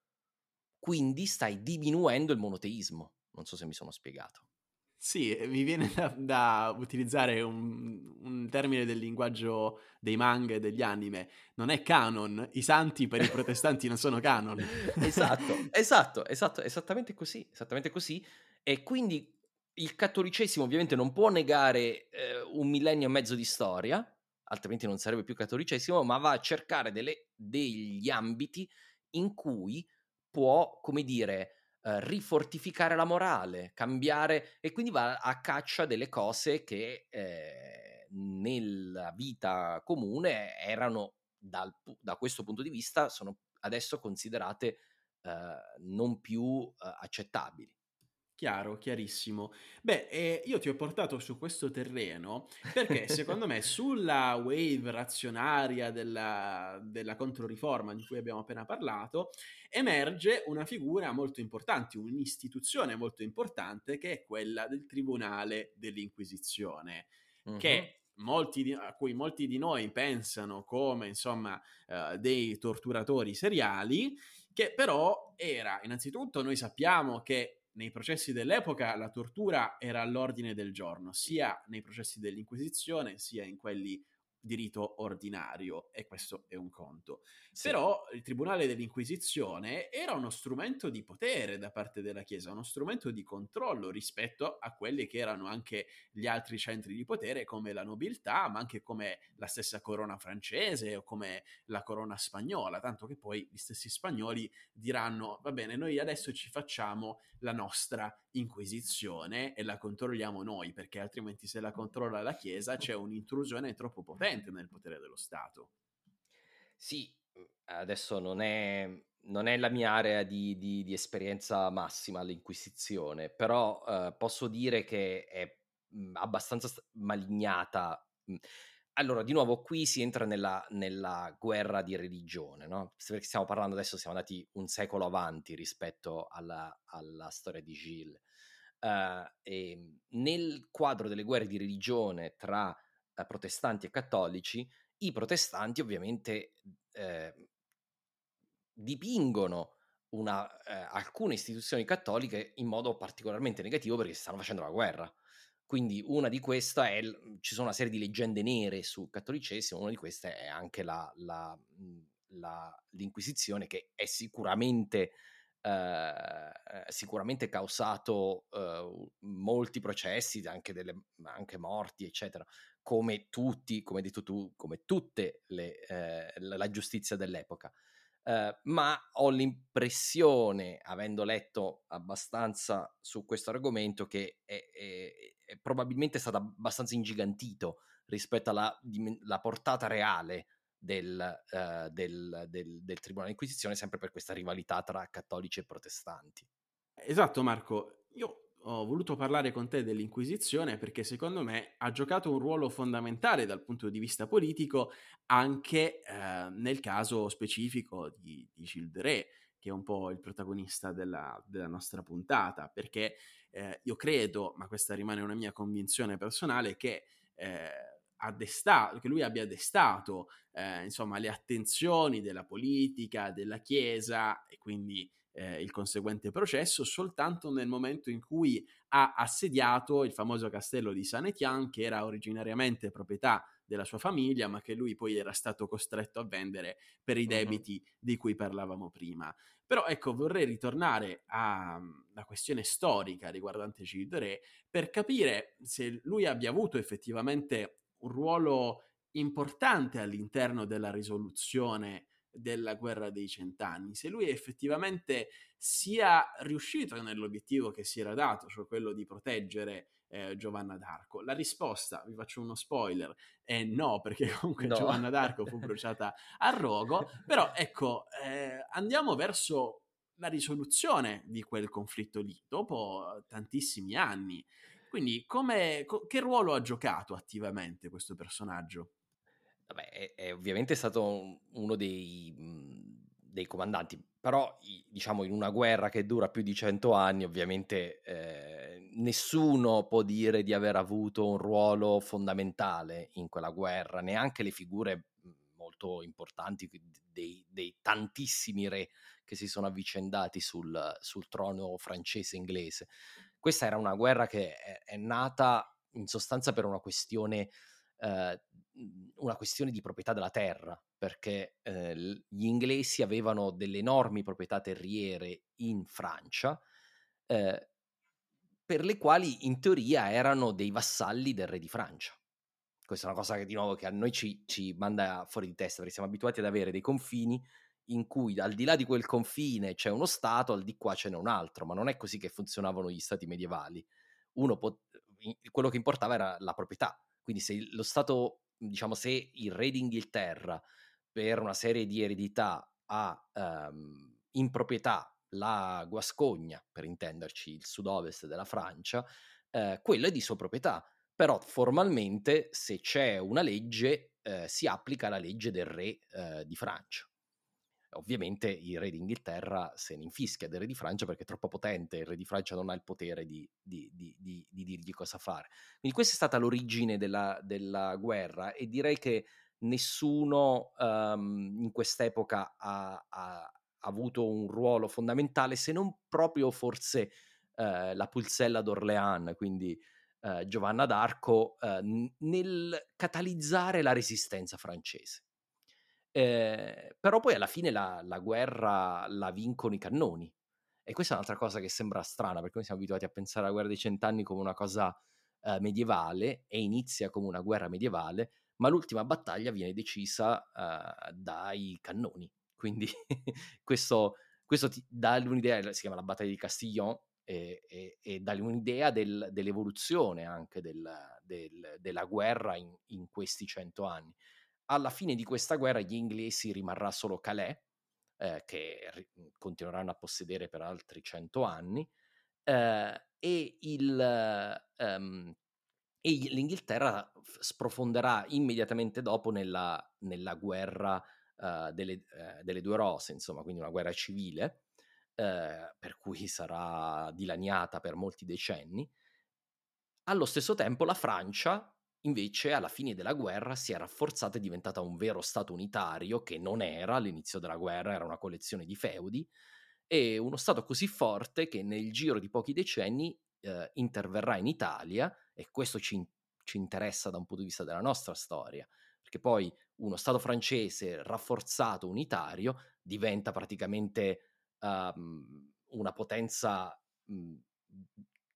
Quindi stai diminuendo il monoteismo. Non so se mi sono spiegato. Sì, mi viene da, da utilizzare un, un, termine del linguaggio dei manga e degli anime. Non è canon, i santi per i protestanti non sono canon. esatto, esatto, esatto, esattamente così, esattamente così. E quindi il cattolicesimo ovviamente non può negare eh, un millennio e mezzo di storia, altrimenti non sarebbe più cattolicesimo, ma va a cercare delle, degli ambiti in cui può, come dire, eh, rifortificare la morale, cambiare e quindi va a caccia delle cose che eh, nella vita comune erano dal, da questo punto di vista sono adesso considerate eh, non più eh, accettabili. Chiaro, chiarissimo. Beh, eh, io ti ho portato su questo terreno perché secondo me sulla wave razionaria della, della controriforma di cui abbiamo appena parlato emerge una figura molto importante, un'istituzione molto importante che è quella del Tribunale dell'Inquisizione, uh-huh. che di, a cui molti di noi pensano come insomma uh, dei torturatori seriali, che però era innanzitutto noi sappiamo che nei processi dell'epoca la tortura era all'ordine del giorno, sia nei processi dell'Inquisizione sia in quelli di rito ordinario e questo è un conto. Sì. Però il Tribunale dell'Inquisizione era uno strumento di potere da parte della Chiesa, uno strumento di controllo rispetto a quelli che erano anche gli altri centri di potere come la nobiltà, ma anche come la stessa corona francese o come la corona spagnola, tanto che poi gli stessi spagnoli diranno va bene, noi adesso ci facciamo la nostra Inquisizione e la controlliamo noi, perché altrimenti se la controlla la Chiesa c'è un'intrusione troppo potente nel potere dello Stato. Sì, mhmm, adesso non è, non è la mia area di, di, di esperienza massima l'Inquisizione, però eh, posso dire che è mhmm, abbastanza malignata. Mhmm. Allora, di nuovo, qui si entra nella, nella guerra di religione, no? Perché stiamo parlando adesso, siamo andati un secolo avanti rispetto alla, alla storia di Gilles. Uh, nel quadro delle guerre di religione tra uh, protestanti e cattolici, i protestanti ovviamente eh, dipingono una, eh, alcune istituzioni cattoliche in modo particolarmente negativo perché stanno facendo la guerra. Quindi una di queste è, ci sono una serie di leggende nere sul cattolicesimo, una di queste è anche la, la, mhmm, la, l'Inquisizione che è sicuramente, eh, sicuramente causato eh, molti processi, anche, delle, anche morti, eccetera, come tutti, come hai detto tu, come tutte le, eh, la giustizia dell'epoca. Uh, ma ho l'impressione, avendo letto abbastanza su questo argomento, che è, è, è probabilmente stato abbastanza ingigantito rispetto alla la portata reale del, uh, del, del, del Tribunale Inquisizione, sempre per questa rivalità tra cattolici e protestanti. Esatto, Marco. Io ho voluto parlare con te dell'Inquisizione perché secondo me ha giocato un ruolo fondamentale dal punto di vista politico anche eh, nel caso specifico di, di Ré, che è un po' il protagonista della, della nostra puntata, perché eh, io credo, ma questa rimane una mia convinzione personale, che eh, Destato, che lui abbia destato eh, insomma le attenzioni della politica, della Chiesa e quindi eh, il conseguente processo soltanto nel momento in cui ha assediato il famoso castello di San Etienne, che era originariamente proprietà della sua famiglia, ma che lui poi era stato costretto a vendere per i debiti di cui parlavamo prima. Però ecco, vorrei ritornare alla mm, questione storica riguardante Gilles Re per capire se lui abbia avuto effettivamente un ruolo importante all'interno della risoluzione della guerra dei cent'anni, se lui effettivamente sia riuscito nell'obiettivo che si era dato, cioè quello di proteggere eh, Giovanna d'Arco. La risposta, vi faccio uno spoiler, è no, perché comunque no. Giovanna d'Arco fu bruciata a rogo, però ecco, eh, andiamo verso la risoluzione di quel conflitto lì, dopo tantissimi anni. Quindi, come, co- che ruolo ha giocato attivamente questo personaggio? Vabbè, è, è ovviamente stato uno dei, mhmm, dei, comandanti, però diciamo in una guerra che dura più di cento anni, ovviamente eh, nessuno può dire di aver avuto un ruolo fondamentale in quella guerra, neanche le figure mhmm, molto importanti dei, dei tantissimi re che si sono avvicendati sul, sul trono francese inglese. Questa era una guerra che è, è nata in sostanza per una questione eh, una questione di proprietà della terra, perché eh, gli inglesi avevano delle enormi proprietà terriere in Francia, eh, per le quali in teoria erano dei vassalli del re di Francia. Questa è una cosa che di nuovo che a noi ci, ci manda fuori di testa, perché siamo abituati ad avere dei confini in cui al di là di quel confine c'è uno Stato, al di qua ce n'è un altro, ma non è così che funzionavano gli Stati medievali. Uno po- quello che importava era la proprietà, quindi se lo Stato, diciamo, se il re d'Inghilterra per una serie di eredità ha um, in proprietà la Guascogna, per intenderci il sud-ovest della Francia, eh, quello è di sua proprietà. Però formalmente, se c'è una legge, eh, si applica la legge del re eh, di Francia. Ovviamente il re d'Inghilterra se ne infischia del re di Francia perché è troppo potente, il re di Francia non ha il potere di, di, di, di dirgli cosa fare. Quindi questa è stata l'origine della, della guerra e direi che nessuno um, in quest'epoca ha, ha, avuto un ruolo fondamentale se non proprio forse uh, la pulsella d'Orléans, quindi uh, Giovanna d'Arco, uh, nel catalizzare la resistenza francese. Eh, però poi alla fine la, la, guerra la vincono i cannoni. E questa è un'altra cosa che sembra strana, perché noi siamo abituati a pensare alla guerra dei cent'anni come una cosa eh, medievale e inizia come una guerra medievale, ma l'ultima battaglia viene decisa eh, dai cannoni. Quindi questo, questo ti dà un'idea, si chiama la battaglia di Castillon, e, e, e dà un'idea del, dell'evoluzione anche del, del, della guerra in, in questi cento anni alla fine di questa guerra gli inglesi rimarrà solo Calais, eh, che ri- continueranno a possedere per altri cento anni, eh, e, il, um, e, l'Inghilterra sprofonderà immediatamente dopo nella, nella guerra uh, delle, uh, delle, due rose, insomma, quindi una guerra civile, uh, per cui sarà dilaniata per molti decenni. Allo stesso tempo la Francia Invece, alla fine della guerra si è rafforzata e diventata un vero Stato unitario, che non era all'inizio della guerra, era una collezione di feudi, e uno Stato così forte che nel giro di pochi decenni eh, interverrà in Italia, e questo ci, ci interessa da un punto di vista della nostra storia, perché poi uno Stato francese rafforzato, unitario, diventa praticamente um, una potenza um,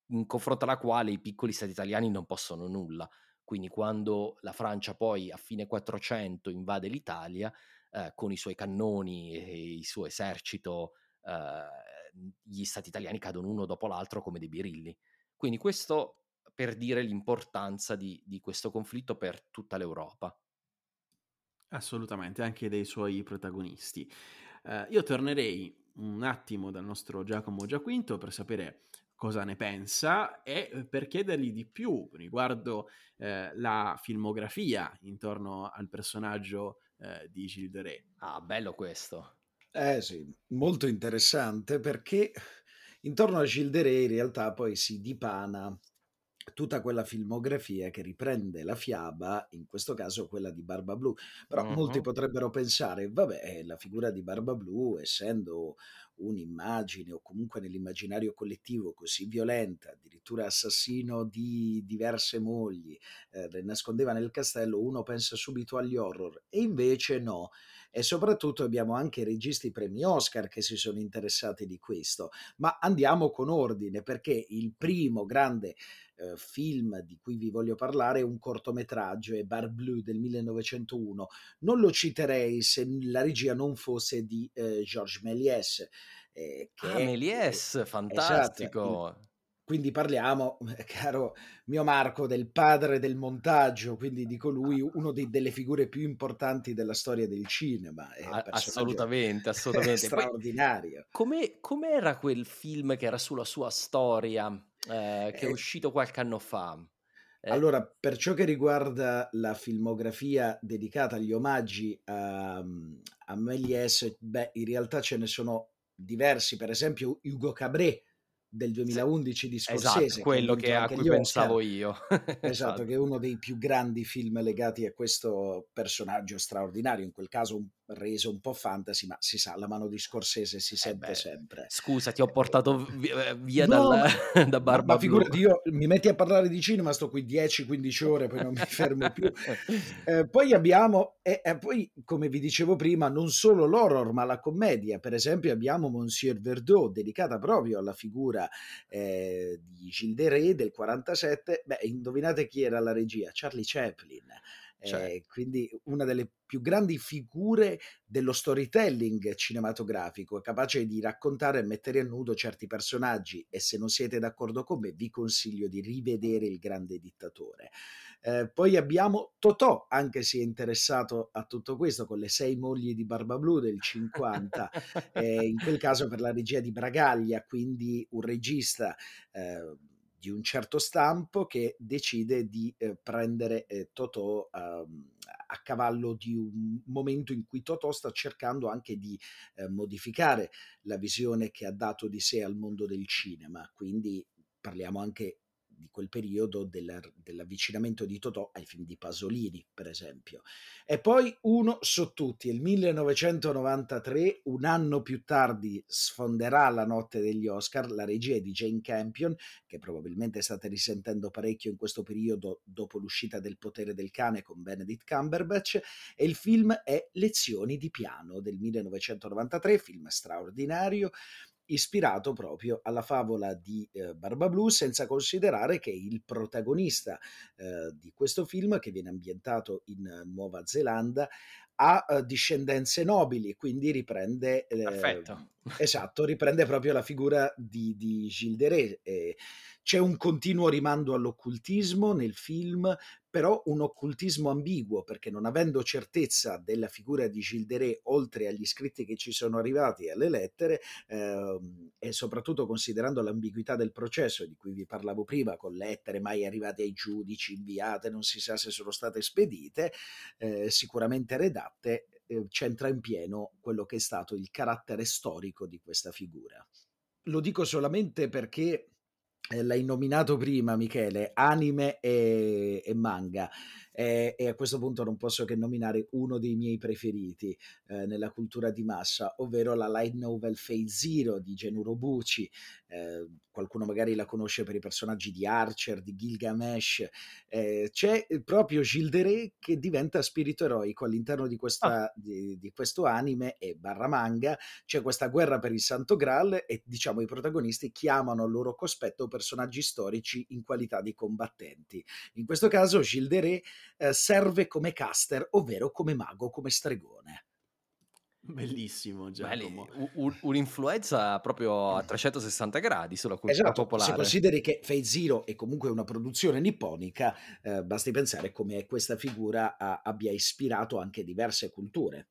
in confronto alla quale i piccoli stati italiani non possono nulla. Quindi quando la Francia poi a fine 400 invade l'Italia eh, con i suoi cannoni e il suo esercito, eh, gli stati italiani cadono uno dopo l'altro come dei birilli. Quindi questo per dire l'importanza di, di questo conflitto per tutta l'Europa. Assolutamente, anche dei suoi protagonisti. Uh, io tornerei un attimo dal nostro Giacomo Giaquinto per sapere cosa ne pensa e eh, per chiedergli di più riguardo eh, la filmografia intorno al personaggio eh, di Gilles de Ré. Ah, bello questo. Eh sì, molto interessante perché intorno a Gilles de Ré in realtà poi si dipana tutta quella filmografia che riprende la fiaba, in questo caso quella di Barba Blu. Però uh-huh. molti potrebbero pensare, vabbè, la figura di Barba Blu, essendo un'immagine o comunque nell'immaginario collettivo così violenta, addirittura assassino di diverse mogli, eh, le nascondeva nel castello, uno pensa subito agli horror e invece no. E soprattutto abbiamo anche registi premi Oscar che si sono interessati di questo. Ma andiamo con ordine perché il primo grande eh, film di cui vi voglio parlare è un cortometraggio, è Bar Blue del 1901. Non lo citerei se la regia non fosse di eh, Georges Méliès. Eh, che ah, è, Méliès, esatto, fantastico! Esatto, quindi parliamo, caro mio Marco, del padre del montaggio, quindi dico lui, uno delle figure più importanti della storia del cinema. assolutamente, assolutamente. straordinario. Come, com'era quel film che era sulla sua storia, eh, che è eh uscito qualche anno fa? Eh. Allora, per ciò che riguarda la filmografia dedicata agli omaggi a, a Méliès, beh, in realtà ce ne sono diversi, per esempio Hugo Cabret, del 2011 di esatto, Scorsese. Esatto, quello che, a cui pensavo io. esatto, esatto, che è uno dei più grandi film legati a questo personaggio straordinario, in quel caso un reso un po' fantasy, ma si sa, la mano di Scorsese si eh sente eh sempre. Scusa, ti ho portato via, eh, via no, dal, da Barba Ma figurati, io mi metti a parlare di cinema, sto qui 10-15 ore, poi non mi fermo più. Eh, poi abbiamo, e eh, poi come vi dicevo prima, non solo l'horror, ma la commedia. Per esempio abbiamo Monsieur Verdot, dedicata proprio alla figura eh, di Gilles de Ré del 47. Beh, indovinate chi era la regia? Charlie Chaplin. Cioè. Eh, quindi una delle più grandi figure dello storytelling cinematografico, capace di raccontare e mettere a nudo certi personaggi e se non siete d'accordo con me vi consiglio di rivedere Il grande dittatore. Eh, poi abbiamo Totò, anche se è interessato a tutto questo, con le sei mogli di Barba Blu del 50, eh, in quel caso per la regia di Bragaglia, quindi un regista eh, di un certo stampo che decide di eh, prendere eh, Totò eh, a cavallo di un momento in cui Totò sta cercando anche di eh, modificare la visione che ha dato di sé al mondo del cinema, quindi parliamo anche di quel periodo del, dell'avvicinamento di Totò ai film di Pasolini, per esempio. E poi uno su tutti, il 1993, un anno più tardi, sfonderà la notte degli Oscar, la regia di Jane Campion, che probabilmente state risentendo parecchio in questo periodo dopo l'uscita del potere del cane con Benedict Cumberbatch, e il film è Lezioni di piano del 1993, film straordinario, ispirato proprio alla favola di eh, Barba Blu, senza considerare che il protagonista eh, di questo film, che viene ambientato in Nuova Zelanda, ha uh, discendenze nobili, quindi riprende, eh, esatto, riprende proprio la figura di, di Gilles de Ré. Eh, c'è un continuo rimando all'occultismo nel film, però un occultismo ambiguo, perché non avendo certezza della figura di Gilles de Ré, oltre agli scritti che ci sono arrivati e alle lettere, eh, e soprattutto considerando l'ambiguità del processo di cui vi parlavo prima, con lettere mai arrivate ai giudici, inviate, non si sa se sono state spedite, eh, sicuramente redatte, eh, c'entra in pieno quello che è stato il carattere storico di questa figura. Lo dico solamente perché l'hai nominato prima Michele, anime e, e manga e, e, a questo punto non posso che nominare uno dei miei preferiti eh, nella cultura di massa, ovvero la light novel Fate Zero di Genuro Bucci. Eh, qualcuno magari la conosce per i personaggi di Archer, di Gilgamesh. Eh, c'è proprio Gilles che diventa spirito eroico all'interno di, questa, ah. di, di questo anime e barra manga. C'è questa guerra per il Santo Graal e diciamo i protagonisti chiamano al loro cospetto personaggi storici in qualità di combattenti. In questo caso Gilles eh, serve come caster, ovvero come mago, come stregone. Bellissimo, Giacomo. Un, un'influenza proprio a 360 gradi sulla cultura esatto, popolare. Se consideri che Fate Zero è comunque una produzione nipponica, eh, basti pensare come questa figura a, abbia ispirato anche diverse culture.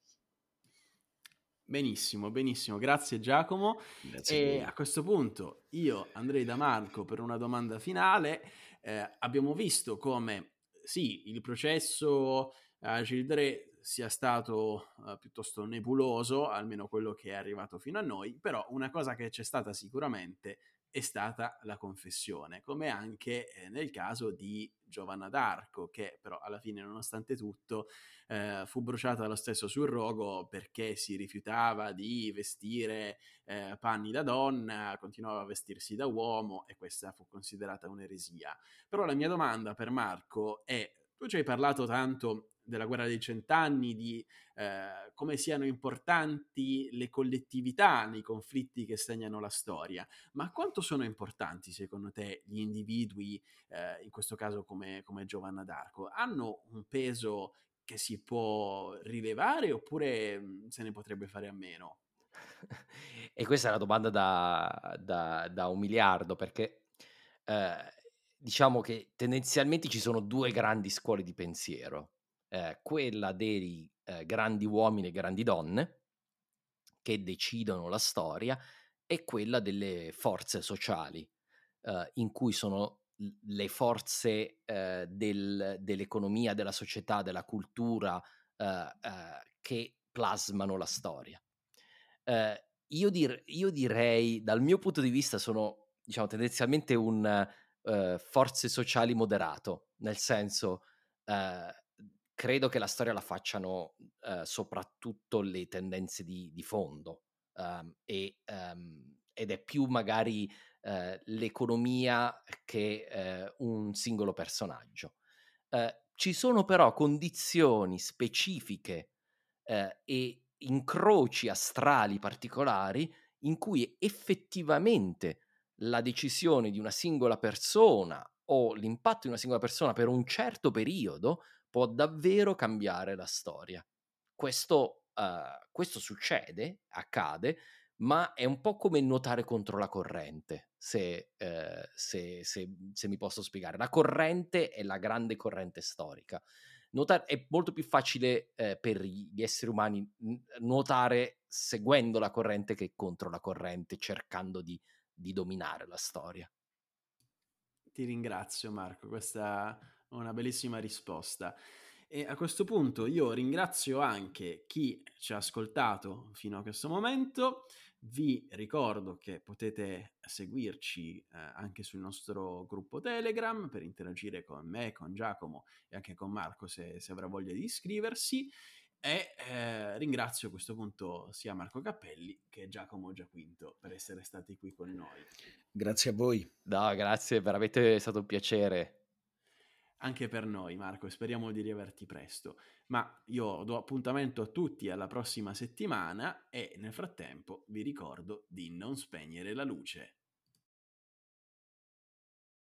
Benissimo, benissimo, grazie Giacomo. Grazie e a, a questo punto io andrei da Marco per una domanda finale. Eh, abbiamo visto come sì, il processo a Gildre sia stato uh, piuttosto nebuloso, almeno quello che è arrivato fino a noi, però una cosa che c'è stata sicuramente è stata la confessione, come anche eh, nel caso di Giovanna d'Arco, che però alla fine, nonostante tutto, eh, fu bruciata lo stesso sul rogo perché si rifiutava di vestire eh, panni da donna, continuava a vestirsi da uomo e questa fu considerata un'eresia. Però la mia domanda per Marco è, tu ci hai parlato tanto della guerra dei cent'anni, di eh, come siano importanti le collettività nei conflitti che segnano la storia, ma quanto sono importanti secondo te gli individui, eh, in questo caso come, come Giovanna d'Arco? Hanno un peso che si può rilevare oppure mh, se ne potrebbe fare a meno? e questa è una domanda da, da, da un miliardo perché eh, diciamo che tendenzialmente ci sono due grandi scuole di pensiero eh, quella dei eh, grandi uomini e grandi donne che decidono la storia e quella delle forze sociali, eh, in cui sono le forze eh, del, dell'economia, della società, della cultura eh, che plasmano la storia. Io, dir- io, direi, dal mio punto di vista, sono diciamo, tendenzialmente un forze sociali moderato, nel senso credo che la storia la facciano uh, soprattutto le tendenze di, di fondo um, e, um, ed è più magari uh, l'economia che uh, un singolo personaggio. ci sono però condizioni specifiche e incroci astrali particolari in cui effettivamente la decisione di una singola persona o l'impatto di una singola persona per un certo periodo può davvero cambiare la storia. Questo, uh, questo succede, accade, ma è un po' come nuotare contro la corrente, se, eh, se, se, se, mi posso spiegare. La corrente è la grande corrente storica. Nuotare, è molto più facile eh, per gli esseri umani nuotare seguendo la corrente che contro la corrente, cercando di, di dominare la storia. Ti ringrazio Marco, questa una bellissima risposta. E a questo punto io ringrazio anche chi ci ha ascoltato fino a questo momento. Vi ricordo che potete seguirci eh, anche sul nostro gruppo Telegram per interagire con me, con Giacomo e anche con Marco se, se avrà voglia di iscriversi. E eh, ringrazio a questo punto sia Marco Cappelli che Giacomo Giaquinto per essere stati qui con noi. Grazie a voi. No, grazie, veramente è stato un piacere anche per noi, Marco, speriamo di riaverti presto. Ma io do appuntamento a tutti alla prossima settimana e nel frattempo vi ricordo di non spegnere la luce.